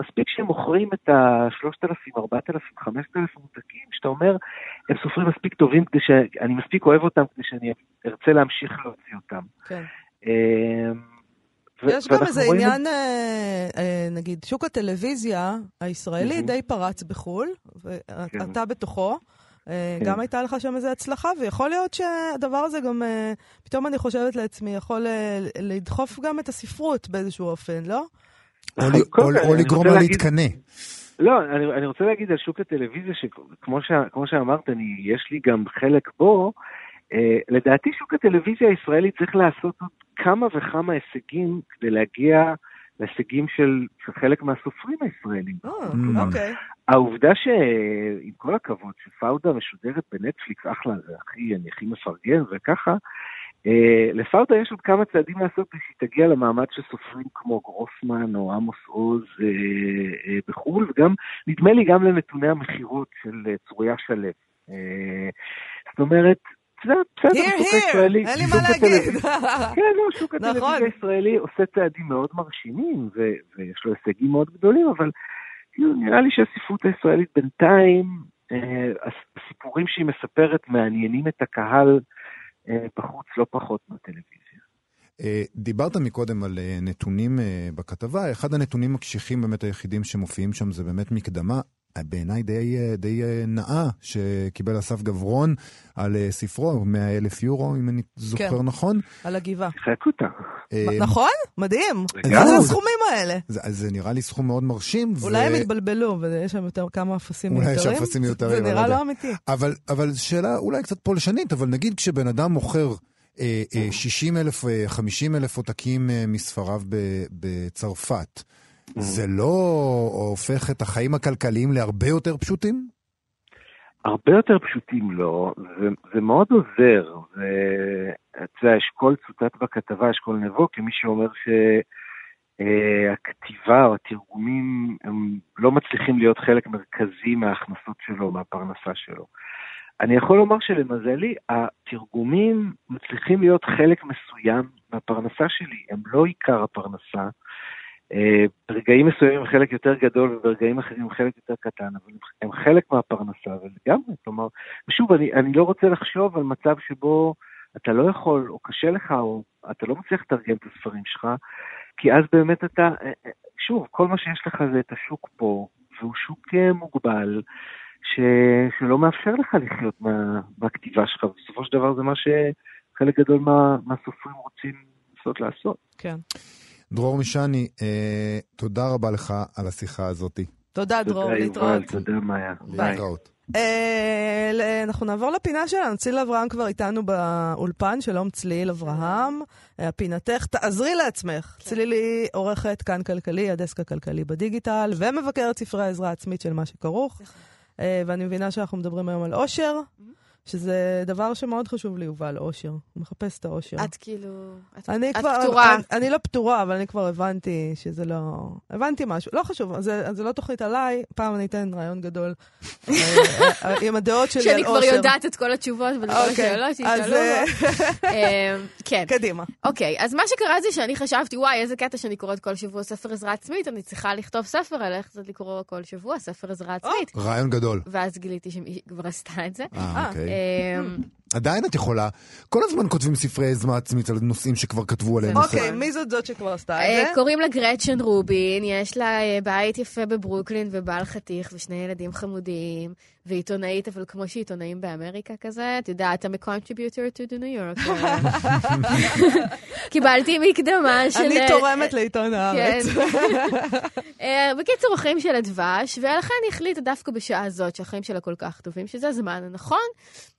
Speaker 3: מספיק שהם מוכרים את ה-3,000, 4,000, 5,000 מותקים, שאתה אומר, הם סופרים מספיק טובים כדי שאני מספיק אוהב אותם כדי שאני ארצה להמשיך להוציא אותם.
Speaker 2: כן.
Speaker 3: ו-
Speaker 2: יש גם איזה
Speaker 3: רואים
Speaker 2: עניין, אה, אה, נגיד, שוק הטלוויזיה הישראלי
Speaker 3: מהמם.
Speaker 2: די פרץ בחו"ל,
Speaker 3: כן.
Speaker 2: ואתה בתוכו. אה,
Speaker 3: כן.
Speaker 2: גם הייתה לך שם איזו הצלחה, ויכול להיות שהדבר הזה גם, פתאום אני חושבת לעצמי, יכול לדחוף גם את הספרות באיזשהו אופן, לא?
Speaker 1: או לגרום לה להתקנא.
Speaker 3: לא, אני, אני רוצה להגיד על שוק הטלוויזיה, שכמו ש, כמו שאמרת, אני, יש לי גם חלק בו, אה, לדעתי שוק הטלוויזיה הישראלי צריך לעשות עוד כמה וכמה הישגים כדי להגיע להישגים של, של חלק מהסופרים הישראלים.
Speaker 2: אה,
Speaker 1: Mm.
Speaker 2: אוקיי.
Speaker 3: העובדה שעם כל הכבוד, שפאודה משודרת בנטפליקס, אחלה, זה הכי, אני הכי מפרגן וככה, אה, לפאודה יש עוד כמה צעדים לעשות כדי שהיא תגיע למעמד של סופרים כמו גרוסמן או עמוס עוז אה, אה, בחו"ל, וגם, נדמה לי גם לנתוני המכירות של אה, צרויה שלו. אה, זאת אומרת, זה בסדר,
Speaker 2: Here,
Speaker 3: השוק הישראלי,
Speaker 2: אין לי מה להגיד.
Speaker 3: כן, לא, שוק
Speaker 2: נכון.
Speaker 3: הטלוויזיה הישראלי עושה צעדים מאוד מרשימים, ויש לו הישגים מאוד גדולים, אבל כאילו, נראה לי שהספרות הישראלית בינתיים, אה, הס- הסיפורים שהיא מספרת מעניינים את הקהל אה, בחוץ לא פחות מהטלוויזיה.
Speaker 1: אה, דיברת מקודם על נתונים בכתבה, אחד הנתונים הקשיחים באמת היחידים שמופיעים שם זה באמת מקדמה, בעיניי די, אה, די אה, נאה, שקיבל אסף גברון על אה, ספרו, 100 אלף יורו, אם אני זוכר
Speaker 2: כן.
Speaker 1: נכון.
Speaker 2: על הגבעה.
Speaker 3: שיחק אותה.
Speaker 2: נכון? מדהים. מה זה הסכומים האלה?
Speaker 1: זה, זה נראה לי סכום מאוד מרשים.
Speaker 2: אולי הם התבלבלו, ויש שם יותר כמה אפסים
Speaker 1: אולי
Speaker 2: מיותרים.
Speaker 1: יש שם אפסים מיותרים,
Speaker 2: זה
Speaker 1: לא
Speaker 2: נראה. לא אמיתי.
Speaker 1: אבל, אבל שאלה אולי קצת פולשנית, אבל נגיד כשבן אדם מוכר אה, אה, 60 אלף, אה, 50 אלף עותקים מספריו ב, בצרפת, זה לא הופך את החיים הכלכליים להרבה יותר פשוטים?
Speaker 3: הרבה יותר פשוטים לא, זה, זה מאוד עוזר. זה, אתה יודע, אשכול צוטט בכתבה, אשכול נבו, כמי שאומר שהכתיבה או התרגומים הם לא מצליחים להיות חלק מרכזי מההכנסות שלו, מהפרנסה שלו. אני יכול לומר שלמזלי, התרגומים מצליחים להיות חלק מסוים מהפרנסה שלי, הם לא עיקר הפרנסה. אה, ברגעים מסוימים חלק יותר גדול וברגעים אחרים חלק יותר קטן, אבל הם חלק מהפרנסה, ולגמרי, כלומר, ושוב, אני, אני לא רוצה לחשוב על מצב שבו אתה לא יכול, או קשה לך, או אתה לא מצליח לתרגם את הספרים שלך, כי אז באמת אתה, אה, אה, שוב, כל מה שיש לך זה את השוק פה, והוא שוק מוגבל, ש, שלא מאפשר לך לחיות מה, מהכתיבה שלך, ובסופו של דבר זה מה שחלק גדול מה, מהסופרים רוצים לנסות לעשות.
Speaker 2: כן.
Speaker 1: דרור משני, אה, תודה רבה לך על השיחה הזאת.
Speaker 2: תודה, דרור,
Speaker 3: להתראות. תודה, מאיה.
Speaker 1: להתראות.
Speaker 2: אה, אנחנו נעבור לפינה שלנו. צליל אברהם כבר איתנו באולפן, שלום צליל אברהם. אה, פינתך, תעזרי לעצמך. כן. צליל היא עורכת כאן כלכלי, הדסק הכלכלי בדיגיטל, ומבקרת ספרי העזרה העצמית של מה שכרוך. אה, ואני מבינה שאנחנו מדברים היום על אושר. שזה דבר שמאוד חשוב ליובל, אושר. הוא מחפש את האושר.
Speaker 4: את כאילו... את,
Speaker 2: אני
Speaker 4: את
Speaker 2: כבר,
Speaker 4: פתורה.
Speaker 2: אני, אני לא פתורה, אבל אני כבר הבנתי שזה לא... הבנתי משהו. לא חשוב, זה, זה לא תוכנית עליי, פעם אני אתן רעיון גדול אה, אה, עם הדעות שלי על אושר.
Speaker 4: שאני כבר יודעת את כל התשובות ולכל
Speaker 2: אוקיי,
Speaker 4: השאלות שישאלו.
Speaker 2: אז
Speaker 4: כן.
Speaker 2: קדימה.
Speaker 4: אוקיי, אז מה שקרה זה שאני חשבתי, וואי, איזה קטע שאני קוראת כל שבוע ספר עזרה עצמית, אני צריכה לכתוב ספר על איך זה לקרוא כל שבוע ספר עזרה עצמית.
Speaker 1: רעיון גדול.
Speaker 4: ואז גיליתי שהיא כבר עשתה את זה.
Speaker 1: אה, אוקיי.
Speaker 4: Eh,
Speaker 1: עדיין את יכולה. כל הזמן כותבים ספרי עזרה עצמית על נושאים שכבר כתבו עליהם.
Speaker 2: אוקיי, מי זאת זאת שכבר עשתה את
Speaker 4: אה,
Speaker 2: זה?
Speaker 4: קוראים לה גרצ'ן רובין, יש לה אה, בית יפה בברוקלין ובעל חתיך ושני ילדים חמודים, ועיתונאית, אבל כמו שעיתונאים באמריקה כזה, את יודעת, I'm a contributor to the New York. קיבלתי מקדמה של...
Speaker 2: אני תורמת לעיתון הארץ.
Speaker 4: כן. אה, בקיצור, החיים שלה דבש, ולכן היא החליטה דווקא בשעה הזאת, שהחיים שלה כל כך טובים, שזה הזמן הנכון, אה,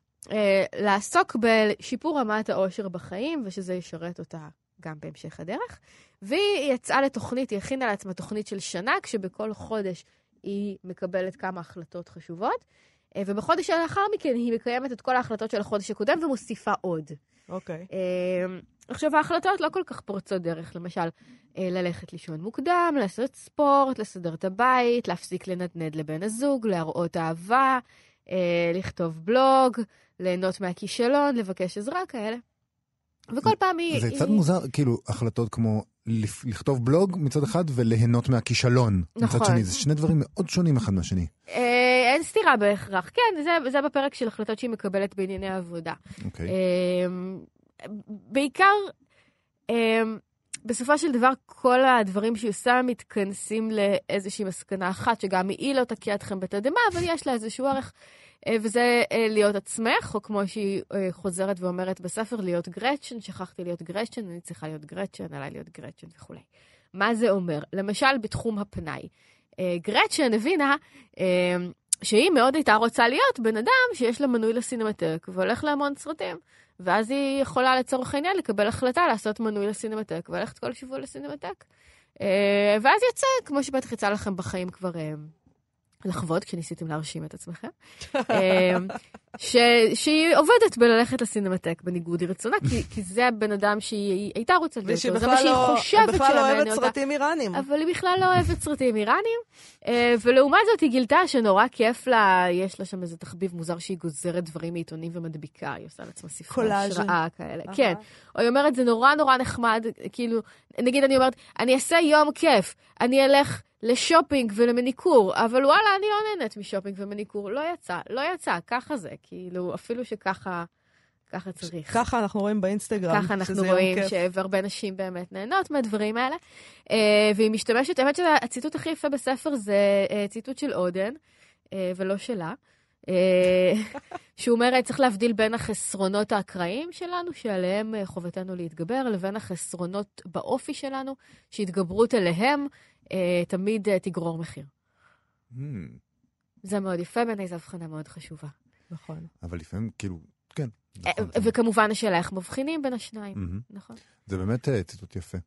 Speaker 4: לעסוק בשיפור רמת העושר בחיים, ושזה ישרת אותה גם בהמשך הדרך. והיא יצאה לתוכנית, היא הכינה לעצמה תוכנית של שנה, כשבכל חודש היא מקבלת כמה החלטות חשובות. אה, ובחודש שלאחר מכן היא מקיימת את כל ההחלטות של החודש הקודם ומוסיפה עוד.
Speaker 2: אוקיי.
Speaker 4: אה, עכשיו, ההחלטות לא כל כך פורצות דרך, למשל, אה, ללכת לישון מוקדם, לעשות ספורט, לסדר את הבית, להפסיק לנדנד לבן הזוג, להראות אהבה, אה, לכתוב בלוג, ליהנות מהכישלון, לבקש עזרה, כאלה. וכל פעם היא...
Speaker 1: זה
Speaker 4: היא...
Speaker 1: קצת מוזר, כאילו, החלטות כמו לכתוב בלוג מצד אחד וליהנות מהכישלון מצד
Speaker 4: נכון.
Speaker 1: שני. זה שני דברים מאוד שונים אחד מהשני.
Speaker 4: אה, אין סתירה בהכרח. כן, זה, זה בפרק של החלטות שהיא מקבלת בענייני עבודה.
Speaker 1: אוקיי.
Speaker 4: אמ, בעיקר, אמ, בסופו של דבר, כל הדברים שהיא עושה מתכנסים לאיזושהי מסקנה אחת, שגם היא לא תקיע אתכם בתדהמה, אבל יש לה איזשהו ערך, אה, וזה אה, להיות עצמך, או כמו שהיא אה, חוזרת ואומרת בספר, להיות גרצ'ן, שכחתי להיות גרצ'ן, אני צריכה להיות גרצ'ן, עליי להיות גרצ'ן וכולי. מה זה אומר? למשל, בתחום הפנאי. אה, גרצ'ן הבינה אה, שהיא מאוד הייתה רוצה להיות בן אדם שיש לה מנוי לסינמטק והולך להמון סרטים. ואז היא יכולה לצורך העניין לקבל החלטה לעשות מנוי לסינמטק וללכת כל שבוע לסינמטק. אה, ואז יוצא, כמו שבטח יצא לכם בחיים כבר אה, לחוות, כשניסיתם להרשים את עצמכם, אה, ש, שהיא עובדת בללכת לסינמטק בניגוד לרצונה, כי, כי זה הבן אדם שהיא הייתה רוצה להיות
Speaker 2: ושהיא
Speaker 4: איתו, זה מה שהיא
Speaker 2: לא-
Speaker 4: חושבת
Speaker 2: בכלל לא אוהבת
Speaker 4: אותה.
Speaker 2: סרטים איראנים.
Speaker 4: אבל היא בכלל לא אוהבת סרטים איראנים, אה, ולעומת זאת היא גילתה שנורא כיף לה, יש לה שם איזה תחביב מוזר שהיא גוזרת דברים מעיתונים ומדביקה, היא עושה לעצמה ספרי. השראה כאלה. כן. או היא אומרת, זה נורא נורא נחמד, כאילו, נגיד אני אומרת, אני אעשה יום כיף, אני אלך לשופינג ולמניקור, אבל וואלה, אני לא נהנית משופינג ומניקור, לא יצא, לא יצא, ככה זה, כאילו, אפילו שככה, ככה צריך.
Speaker 2: ככה אנחנו רואים באינסטגרם.
Speaker 4: ככה אנחנו רואים,
Speaker 2: כיף.
Speaker 4: ש... והרבה נשים באמת נהנות מהדברים האלה. Uh, והיא משתמשת, האמת שהציטוט הכי יפה בספר זה uh, ציטוט של אודן, uh, ולא שלה. Uh, שהוא אומר, צריך להבדיל בין החסרונות האקראיים שלנו, שעליהם uh, חובתנו להתגבר, לבין החסרונות באופי שלנו, שהתגברות עליהם uh, תמיד תגרור מחיר.
Speaker 1: Hmm,
Speaker 4: זה מאוד יפה בעיניי, זו הבחנה מאוד חשובה.
Speaker 2: נכון.
Speaker 1: אבל לפעמים, כאילו, כן.
Speaker 4: אה,
Speaker 1: נכון,
Speaker 4: וכמובן השאלה איך מבחינים בין השניים,
Speaker 1: מהמם.
Speaker 4: נכון?
Speaker 1: זה באמת אה, ציטוט יפה.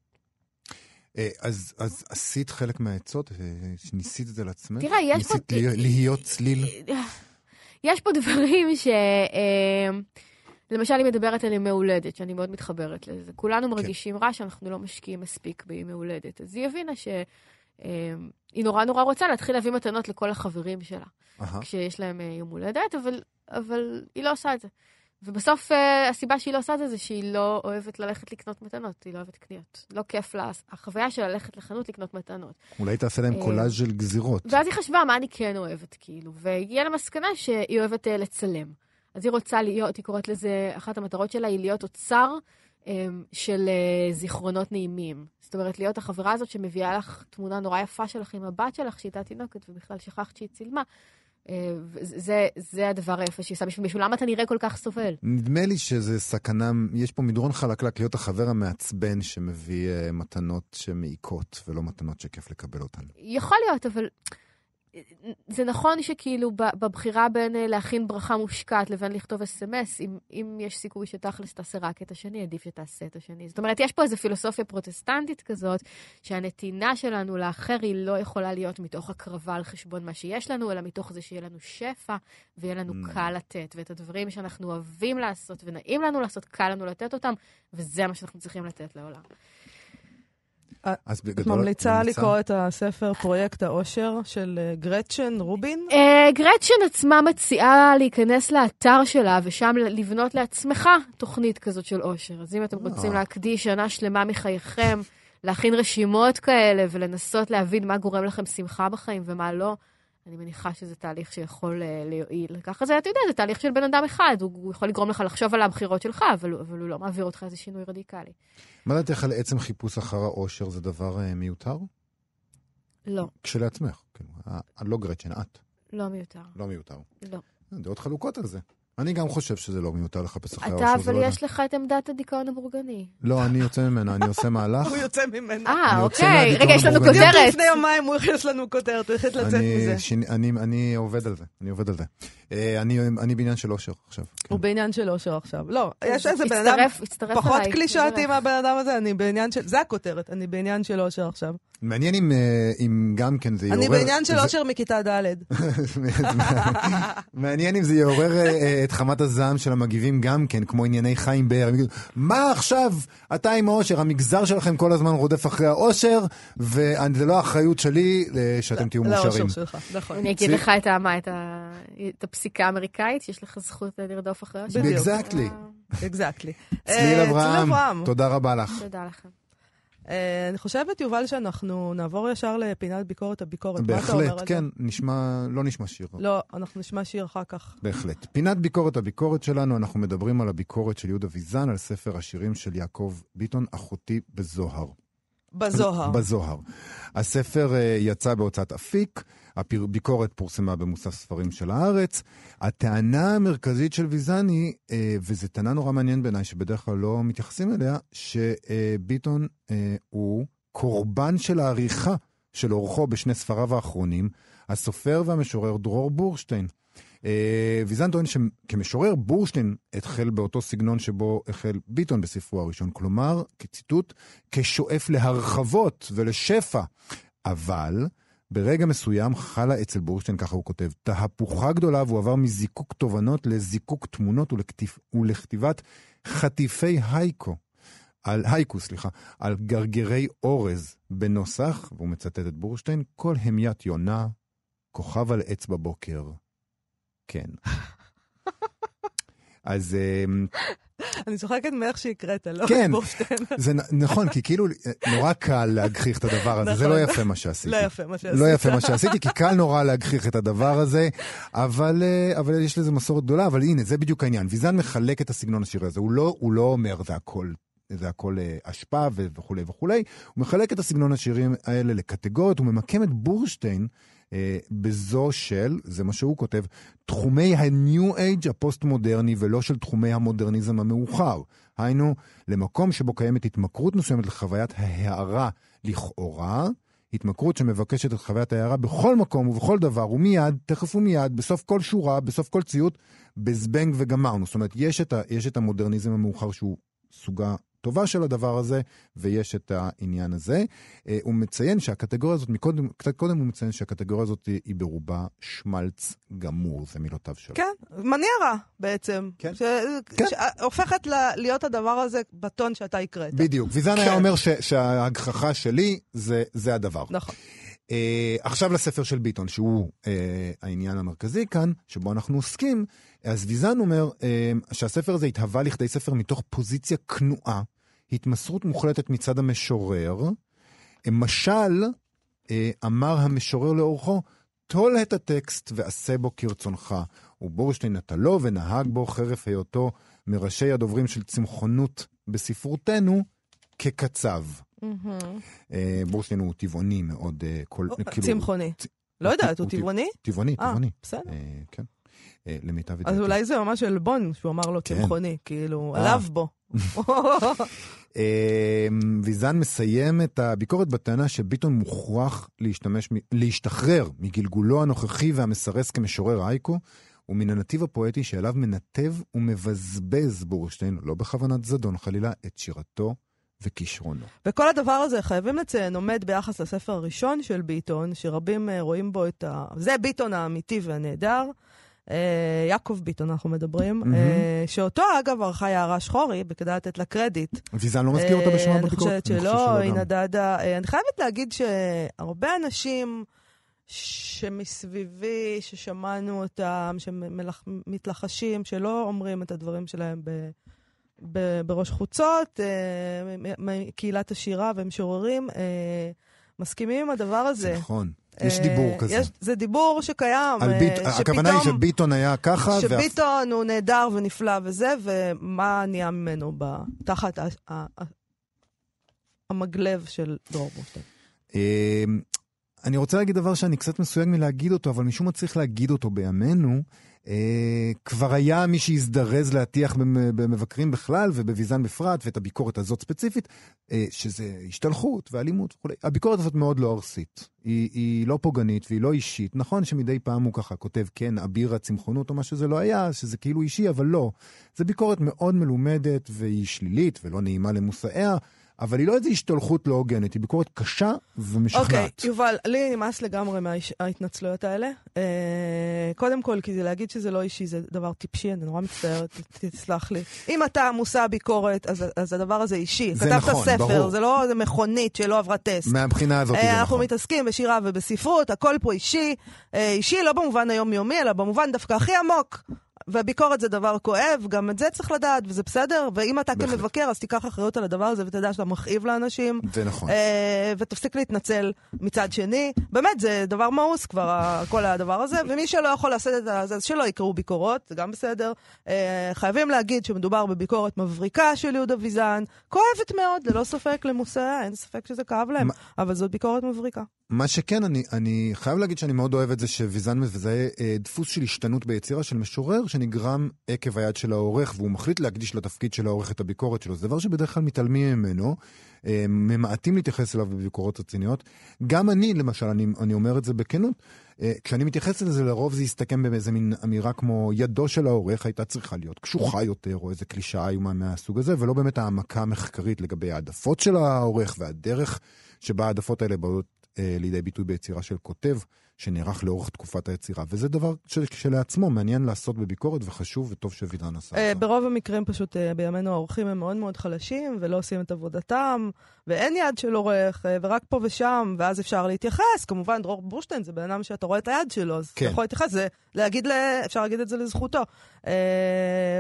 Speaker 1: אה, אז, אז עשית חלק מהעצות? אה, ניסית את זה לעצמך?
Speaker 4: תראה, יש
Speaker 1: ניסית
Speaker 4: פה-
Speaker 1: להיות- להיות צליל?
Speaker 4: יש פה דברים ש... אה, למשל, היא מדברת על ימי הולדת, שאני מאוד מתחברת לזה. כולנו מרגישים רע שאנחנו לא משקיעים מספיק בימי הולדת. אז היא הבינה שהיא נורא נורא רוצה להתחיל להביא מתנות לכל החברים שלה,
Speaker 1: אהה.
Speaker 4: כשיש להם אה, יום הולדת, אבל, אבל היא לא עושה את זה. ובסוף אה, הסיבה שהיא לא עושה את זה, זה שהיא לא אוהבת ללכת לקנות מתנות, היא לא אוהבת קניות. לא כיף לה, החוויה של ללכת לחנות לקנות מתנות.
Speaker 1: אולי תעשה להם
Speaker 4: אה,
Speaker 1: קולאז' של גזירות.
Speaker 4: ואז היא חשבה מה אני כן אוהבת, כאילו, והגיעה למסקנה שהיא אוהבת אה, לצלם. אז היא רוצה להיות, היא קוראת לזה, אחת המטרות שלה היא להיות אוצר אה, של אה, זיכרונות נעימים. זאת אומרת, להיות החברה הזאת שמביאה לך תמונה נורא יפה שלך עם הבת שלך, שהיא הייתה תינוקת, ובכלל שכחת שהיא צילמה. אה, וזה זה הדבר היפה שהיא עושה בשביל מישהו. למה אתה נראה כל כך סובל?
Speaker 1: נדמה לי שזה סכנה, יש פה מדרון חלקלק להיות החבר המעצבן שמביא אה, מתנות שמעיקות, ולא מתנות שכיף לקבל אותן.
Speaker 4: יכול להיות, אבל זה נכון שכאילו בבחירה בין אה, להכין ברכה מושקעת לבין לכתוב אס.אם.אס, אם, אם יש סיכוי שתכלס תעשה רק את השני, עדיף שתעשה את השני. זאת אומרת, יש פה איזו פילוסופיה פרוטסטנטית כזאת, שהנתינה שלנו לאחר היא לא יכולה להיות מתוך הקרבה על חשבון מה שיש לנו, אלא מתוך זה שיהיה לנו שפע, ויהיה לנו
Speaker 1: Mm.
Speaker 4: קל לתת. ואת הדברים שאנחנו אוהבים לעשות ונעים לנו לעשות, קל לנו לתת אותם, וזה מה שאנחנו צריכים לתת לעולם.
Speaker 1: אז
Speaker 2: את
Speaker 1: בגדול...
Speaker 2: ממליצה לקרוא את הספר פרויקט העושר של אה, גרצ'ן רובין?
Speaker 4: אה, גרצ'ן עצמה מציעה להיכנס לאתר שלה ושם לבנות לעצמך תוכנית כזאת של אושר. אז אם אתם רוצים
Speaker 1: אה.
Speaker 4: להקדיש שנה שלמה מחייכם, להכין רשימות כאלה ולנסות להבין מה גורם לכם שמחה בחיים ומה לא, אני מניחה שזה תהליך שיכול אה, להועיל. ככה זה, אתה יודע, זה תהליך של בן אדם אחד, הוא, הוא יכול לגרום לך לחשוב על הבחירות שלך, אבל, אבל הוא לא מעביר אותך איזה שינוי רדיקלי.
Speaker 1: מה דעתך על עצם חיפוש אחר האושר זה דבר אה, מיותר?
Speaker 4: לא,
Speaker 1: כשלעצמך, כאילו, הלא גרצ'ן, את,
Speaker 4: לא מיותר.
Speaker 1: לא מיותר.
Speaker 4: לא.
Speaker 1: דעות חלוקות על זה. אני גם חושב שזה לא מיותר לחפש אחרי האושר.
Speaker 4: אתה, אבל
Speaker 1: לא
Speaker 4: יש לך את עמדת הדיכאון הבורגני.
Speaker 1: לא, אני יוצא ממנה, אני עושה מהלך.
Speaker 2: הוא יוצא ממנו.
Speaker 4: אה, אוקיי. רגע, יש לנו
Speaker 1: הבורגני.
Speaker 2: בדיוק
Speaker 4: כותרת.
Speaker 2: לפני יומיים הוא יש לנו כותרת, הוא החליט לצאת
Speaker 1: אני,
Speaker 2: מזה.
Speaker 1: אני, עובד על זה, אני עובד על זה. אה, אני, אני בעניין של אושר עכשיו. כן.
Speaker 2: הוא בעניין של אושר עכשיו. לא, יש איזה בן אדם
Speaker 4: הצטרף,
Speaker 2: פחות. קלישאתי. מהבן אדם הזה, אני בעניין של... זה הכותרת, אני בעניין של אושר עכשיו.
Speaker 1: מעניין אם, אה, אם גם כן זה יעורר...
Speaker 2: אני בעניין של
Speaker 1: זה-
Speaker 2: אושר מכיתה ד'.
Speaker 1: מעניין אם זה יעורר אה, אה, את חמת הזעם של המגיבים גם כן, כמו ענייני חיים באר. מה עכשיו אתה עם האושר? המגזר שלכם כל הזמן רודף אחרי האושר, וזה לא האחריות שלי שאתם תהיו מאושרים.
Speaker 2: לאושר שלך, נכון.
Speaker 4: אני אגיד לך את מה, את הפסיקה האמריקאית, שיש לך זכות לרדוף אחרי אושר.
Speaker 2: בדיוק.
Speaker 1: Exactly.
Speaker 2: אקזקטלי.
Speaker 1: צליל אברהם, תודה רבה לך.
Speaker 4: תודה לכם.
Speaker 2: אה, אני חושבת, יובל, שאנחנו נעבור ישר לפינת ביקורת הביקורת.
Speaker 1: בהחלט? כן, נשמע, לא נשמע שיר.
Speaker 2: לא, אנחנו נשמע שיר אחר כך.
Speaker 1: בהחלט. פינת ביקורת הביקורת שלנו, אנחנו מדברים על הביקורת של יהודה ויזן, על ספר השירים של יעקב ביטון, אחותי בזוהר.
Speaker 2: בזוהר.
Speaker 1: בזוהר. הספר אה, יצא בהוצאת אפיק, הביקורת פורסמה במוסף ספרים של הארץ. הטענה המרכזית של ויזן היא, אה, וזו טענה נורא מעניינת בעיניי, שבדרך כלל לא מתייחסים אליה, שביטון אה, הוא קורבן של העריכה של אורחו בשני ספריו האחרונים, הסופר והמשורר דרור בורשטיין. אה, ויזן טוען שכמשורר, בורשטיין החל באותו סגנון שבו החל ביטון בספרו הראשון, כלומר, כציטוט, כשואף להרחבות ולשפע. אבל ברגע מסוים חלה אצל בורשטיין, ככה הוא כותב, תהפוכה גדולה והוא עבר מזיקוק תובנות לזיקוק תמונות ולכתיב, ולכתיבת חטיפי הייקו. על הייקו, סליחה, על גרגרי אורז בנוסח, והוא מצטט את בורשטיין, כל המיית יונה, כוכב על עץ בבוקר. כן. אז אמ,
Speaker 2: אני צוחקת מאיך שהקראת, לא?
Speaker 1: כן. זה נכון, כי כאילו נורא קל להגחיך את הדבר הזה, זה
Speaker 2: נכון.
Speaker 1: לא יפה מה שעשיתי.
Speaker 2: לא יפה מה שעשית.
Speaker 1: לא יפה מה שעשיתי, כי קל נורא להגחיך את הדבר הזה, אבל, אה, אבל יש לזה מסורת גדולה, אבל הנה, זה בדיוק העניין. ויזן מחלק את הסגנון השיר הזה, הוא לא, הוא לא אומר זה הכל. זה הכל אה, אשפה וכולי וכולי, הוא מחלק את הסגנון השירים האלה לקטגוריות, הוא ממקם את בורשטיין אה, בזו של, זה מה שהוא כותב, תחומי ה-new age הפוסט-מודרני ולא של תחומי המודרניזם המאוחר. היינו, למקום שבו קיימת התמכרות מסוימת לחוויית ההארה לכאורה, התמכרות שמבקשת את חוויית ההארה בכל מקום ובכל דבר, ומיד, תכף ומיד, בסוף כל שורה, בסוף כל ציטוט, בזבנג וגמרנו. זאת אומרת, יש את, ה, יש את המודרניזם המאוחר שהוא סוגה טובה של הדבר הזה, ויש את העניין הזה. אה, הוא מציין שהקטגוריה הזאת, מקודם, קצת קודם הוא מציין שהקטגוריה הזאת היא ברובה שמלץ גמור, זה מילותיו שלו.
Speaker 2: כן, מניירה בעצם.
Speaker 1: כן.
Speaker 2: ש...
Speaker 1: כן.
Speaker 2: שהופכת ל... להיות הדבר הזה בטון שאתה הקראת.
Speaker 1: בדיוק, ויזן
Speaker 2: כן.
Speaker 1: היה אומר ש- שההגחכה שלי זה, זה הדבר.
Speaker 2: נכון.
Speaker 1: אה, עכשיו לספר של ביטון, שהוא אה, העניין המרכזי כאן, שבו אנחנו עוסקים. אז ויזן אומר אה, שהספר הזה התהווה לכדי ספר מתוך פוזיציה כנועה, התמסרות מוחלטת מצד המשורר. משל, אה, אמר המשורר לאורכו, טול את הטקסט ועשה בו כרצונך. ובורשטיין נטע לו ונהג בו חרף היותו מראשי הדוברים של צמחונות בספרותנו כקצב.
Speaker 2: מהמם.
Speaker 1: אה, בורשטיין הוא טבעוני מאוד, אה, כאילו...
Speaker 2: צמחוני. לא יודעת,
Speaker 1: הוא
Speaker 2: הוא
Speaker 1: טבע-
Speaker 2: טבעוני?
Speaker 1: טבעוני, טבעוני.
Speaker 2: בסדר.
Speaker 1: כן. למיטב
Speaker 2: אז
Speaker 1: ידיעתי.
Speaker 2: אולי זה ממש עלבון שהוא אמר לו
Speaker 1: כן.
Speaker 2: צמחוני, כאילו. עליו בו.
Speaker 1: אה, ויזן מסיים את הביקורת בטענה שביטון מוכרח להשתמש, להשתחרר מגלגולו הנוכחי והמסרס כמשורר אייקו, ומן הנתיב הפואטי שאליו מנתב ומבזבז בורשטיין, לא בכוונת זדון חלילה, את שירתו וכישרונו.
Speaker 2: וכל הדבר הזה, חייבים לציין, עומד ביחס לספר הראשון של ביטון, שרבים אה, רואים בו את ה... זה ביטון האמיתי והנהדר. אה, יעקב ביטון אנחנו מדברים. אה, שאותו אגב ערכה יערה שחורי, וכדאי לתת לה קרדיט.
Speaker 1: ויזן לא מזכיר אותה
Speaker 2: אה,
Speaker 1: בשמה
Speaker 2: אני
Speaker 1: בביקורת?
Speaker 2: חושבת
Speaker 1: אני חושב
Speaker 2: שלא, היא. נדדה. אה, אני חייבת להגיד שהרבה אנשים שמסביבי, ששמענו אותם, שמתלחשים, שלא אומרים את הדברים שלהם ב... בראש חוצות, אה, מקהילת השירה ומשוררים, אה, מסכימים עם הדבר הזה.
Speaker 1: נכון, יש
Speaker 2: אה,
Speaker 1: דיבור כזה.
Speaker 2: יש, זה דיבור שקיים.
Speaker 1: על
Speaker 2: אה,
Speaker 1: ביט... הכוונה היא
Speaker 2: שפתאום-
Speaker 1: שביטון היה ככה, ואף-
Speaker 2: שביטון הוא נהדר ונפלא וזה, ומה נהיה ממנו ב- תחת ה- ה- ה- המגלב של דרור בורשטיין.
Speaker 1: אה, אני רוצה להגיד דבר שאני קצת מסויג מלהגיד אותו, אבל משום מה צריך להגיד אותו בימינו. אה, כבר היה מי שהזדרז להטיח במ- במבקרים בכלל ובוויזן בפרט, ואת הביקורת הזאת ספציפית, אה, שזה השתלחות ואלימות וכולי. הביקורת הזאת מאוד לא ארסית. היא, היא לא פוגענית והיא לא אישית. נכון שמדי פעם הוא ככה כותב, כן, אביר הצמחונות או מה שזה לא היה, שזה כאילו אישי, אבל לא. זו ביקורת מאוד מלומדת והיא שלילית ולא נעימה למושאיה. אבל היא לא איזו השתלחות לא הוגנת, היא ביקורת קשה ומשכנעת.
Speaker 2: אוקיי, יובל, לי נמאס לגמרי מההתנצלויות האלה. אה, קודם כל, כי זה להגיד שזה לא אישי זה דבר טיפשי, אני נורא מצטערת, תסלח לי. אם אתה מושא ביקורת, אז, אז הדבר הזה אישי.
Speaker 1: זה
Speaker 2: כתבת
Speaker 1: נכון,
Speaker 2: ספר,
Speaker 1: ברור.
Speaker 2: זה לא איזה מכונית שלא עברה טסט.
Speaker 1: מהבחינה הזאת
Speaker 2: אה,
Speaker 1: זה
Speaker 2: אנחנו
Speaker 1: נכון.
Speaker 2: מתעסקים בשירה ובספרות, הכל פה אישי. אה, אישי לא במובן היומיומי, אלא במובן דווקא הכי עמוק. וביקורת זה דבר כואב, גם את זה צריך לדעת, וזה בסדר. ואם אתה
Speaker 1: בהחלט.
Speaker 2: כמבקר, אז תיקח אחריות על הדבר הזה ותדע שאתה מכאיב לאנשים.
Speaker 1: זה נכון.
Speaker 2: אה, ותפסיק להתנצל מצד שני. באמת, זה דבר מאוס כבר, כל הדבר הזה, ומי שלא יכול לעשות את זה, אז שלא יקראו ביקורות, זה גם בסדר. אה, חייבים להגיד שמדובר בביקורת מבריקה של יהודה ויזן, כואבת מאוד, ללא ספק למושא, אין ספק שזה כאב להם,
Speaker 1: מה-
Speaker 2: אבל זאת ביקורת מבריקה.
Speaker 1: מה שכן, אני, אני חייב להגיד שאני מאוד אוהב את זה שוויזן מזהה אה, דפוס של השתנות ביצירה של משורר שנגרם עקב היד של העורך, והוא מחליט להקדיש לתפקיד של העורך את הביקורת שלו. זה דבר שבדרך כלל מתעלמים ממנו, אה, ממעטים להתייחס אליו בביקורות רציניות. גם אני, למשל, אני, אני אומר את זה בכנות, אה, כשאני מתייחס לזה, לרוב זה יסתכם באיזה מין אמירה כמו ידו של העורך הייתה צריכה להיות קשוחה יותר, או איזה קלישאה איומה מהסוג הזה, ולא באמת העמקה המחקרית לגבי העדפות של העורך והדרך שבה העדפות האלה באות אה, לידי ביטוי ביצירה של כותב שנערך לאורך תקופת היצירה. וזה דבר שכשלעצמו מעניין לעשות בביקורת וחשוב וטוב שווידן עשה
Speaker 2: אה,
Speaker 1: אותו.
Speaker 2: ברוב המקרים פשוט אה, בימינו העורכים הם מאוד מאוד חלשים ולא עושים את עבודתם, ואין יד של עורך, אה, ורק פה ושם, ואז אפשר להתייחס. כמובן, דרור בורשטיין זה בן אדם שאתה רואה את היד שלו, אז
Speaker 1: כן.
Speaker 2: אתה יכול להתייחס, זה להגיד, ל... אפשר להגיד את זה לזכותו. אה,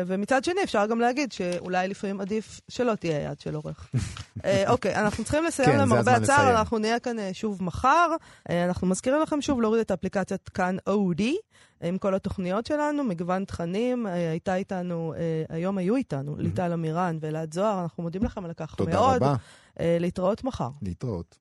Speaker 2: ומצד שני, אפשר גם להגיד שאולי לפעמים עדיף שלא תהיה יד של עורך. אה, אוקיי, אנחנו צריכים לסיים
Speaker 1: כן,
Speaker 2: למרבה הצער. אנחנו נהיה כאן שוב מחר. אנחנו מזכירים לכם שוב להוריד את אפליקציית כאן אודי. עם כל התוכניות שלנו, מגוון תכנים. הייתה איתנו, היום היו איתנו ליטל אמירן ואלעד זוהר, אנחנו מודים לכם על כך
Speaker 1: תודה
Speaker 2: מאוד.
Speaker 1: רבה.
Speaker 2: אה, להתראות מחר.
Speaker 1: להתראות.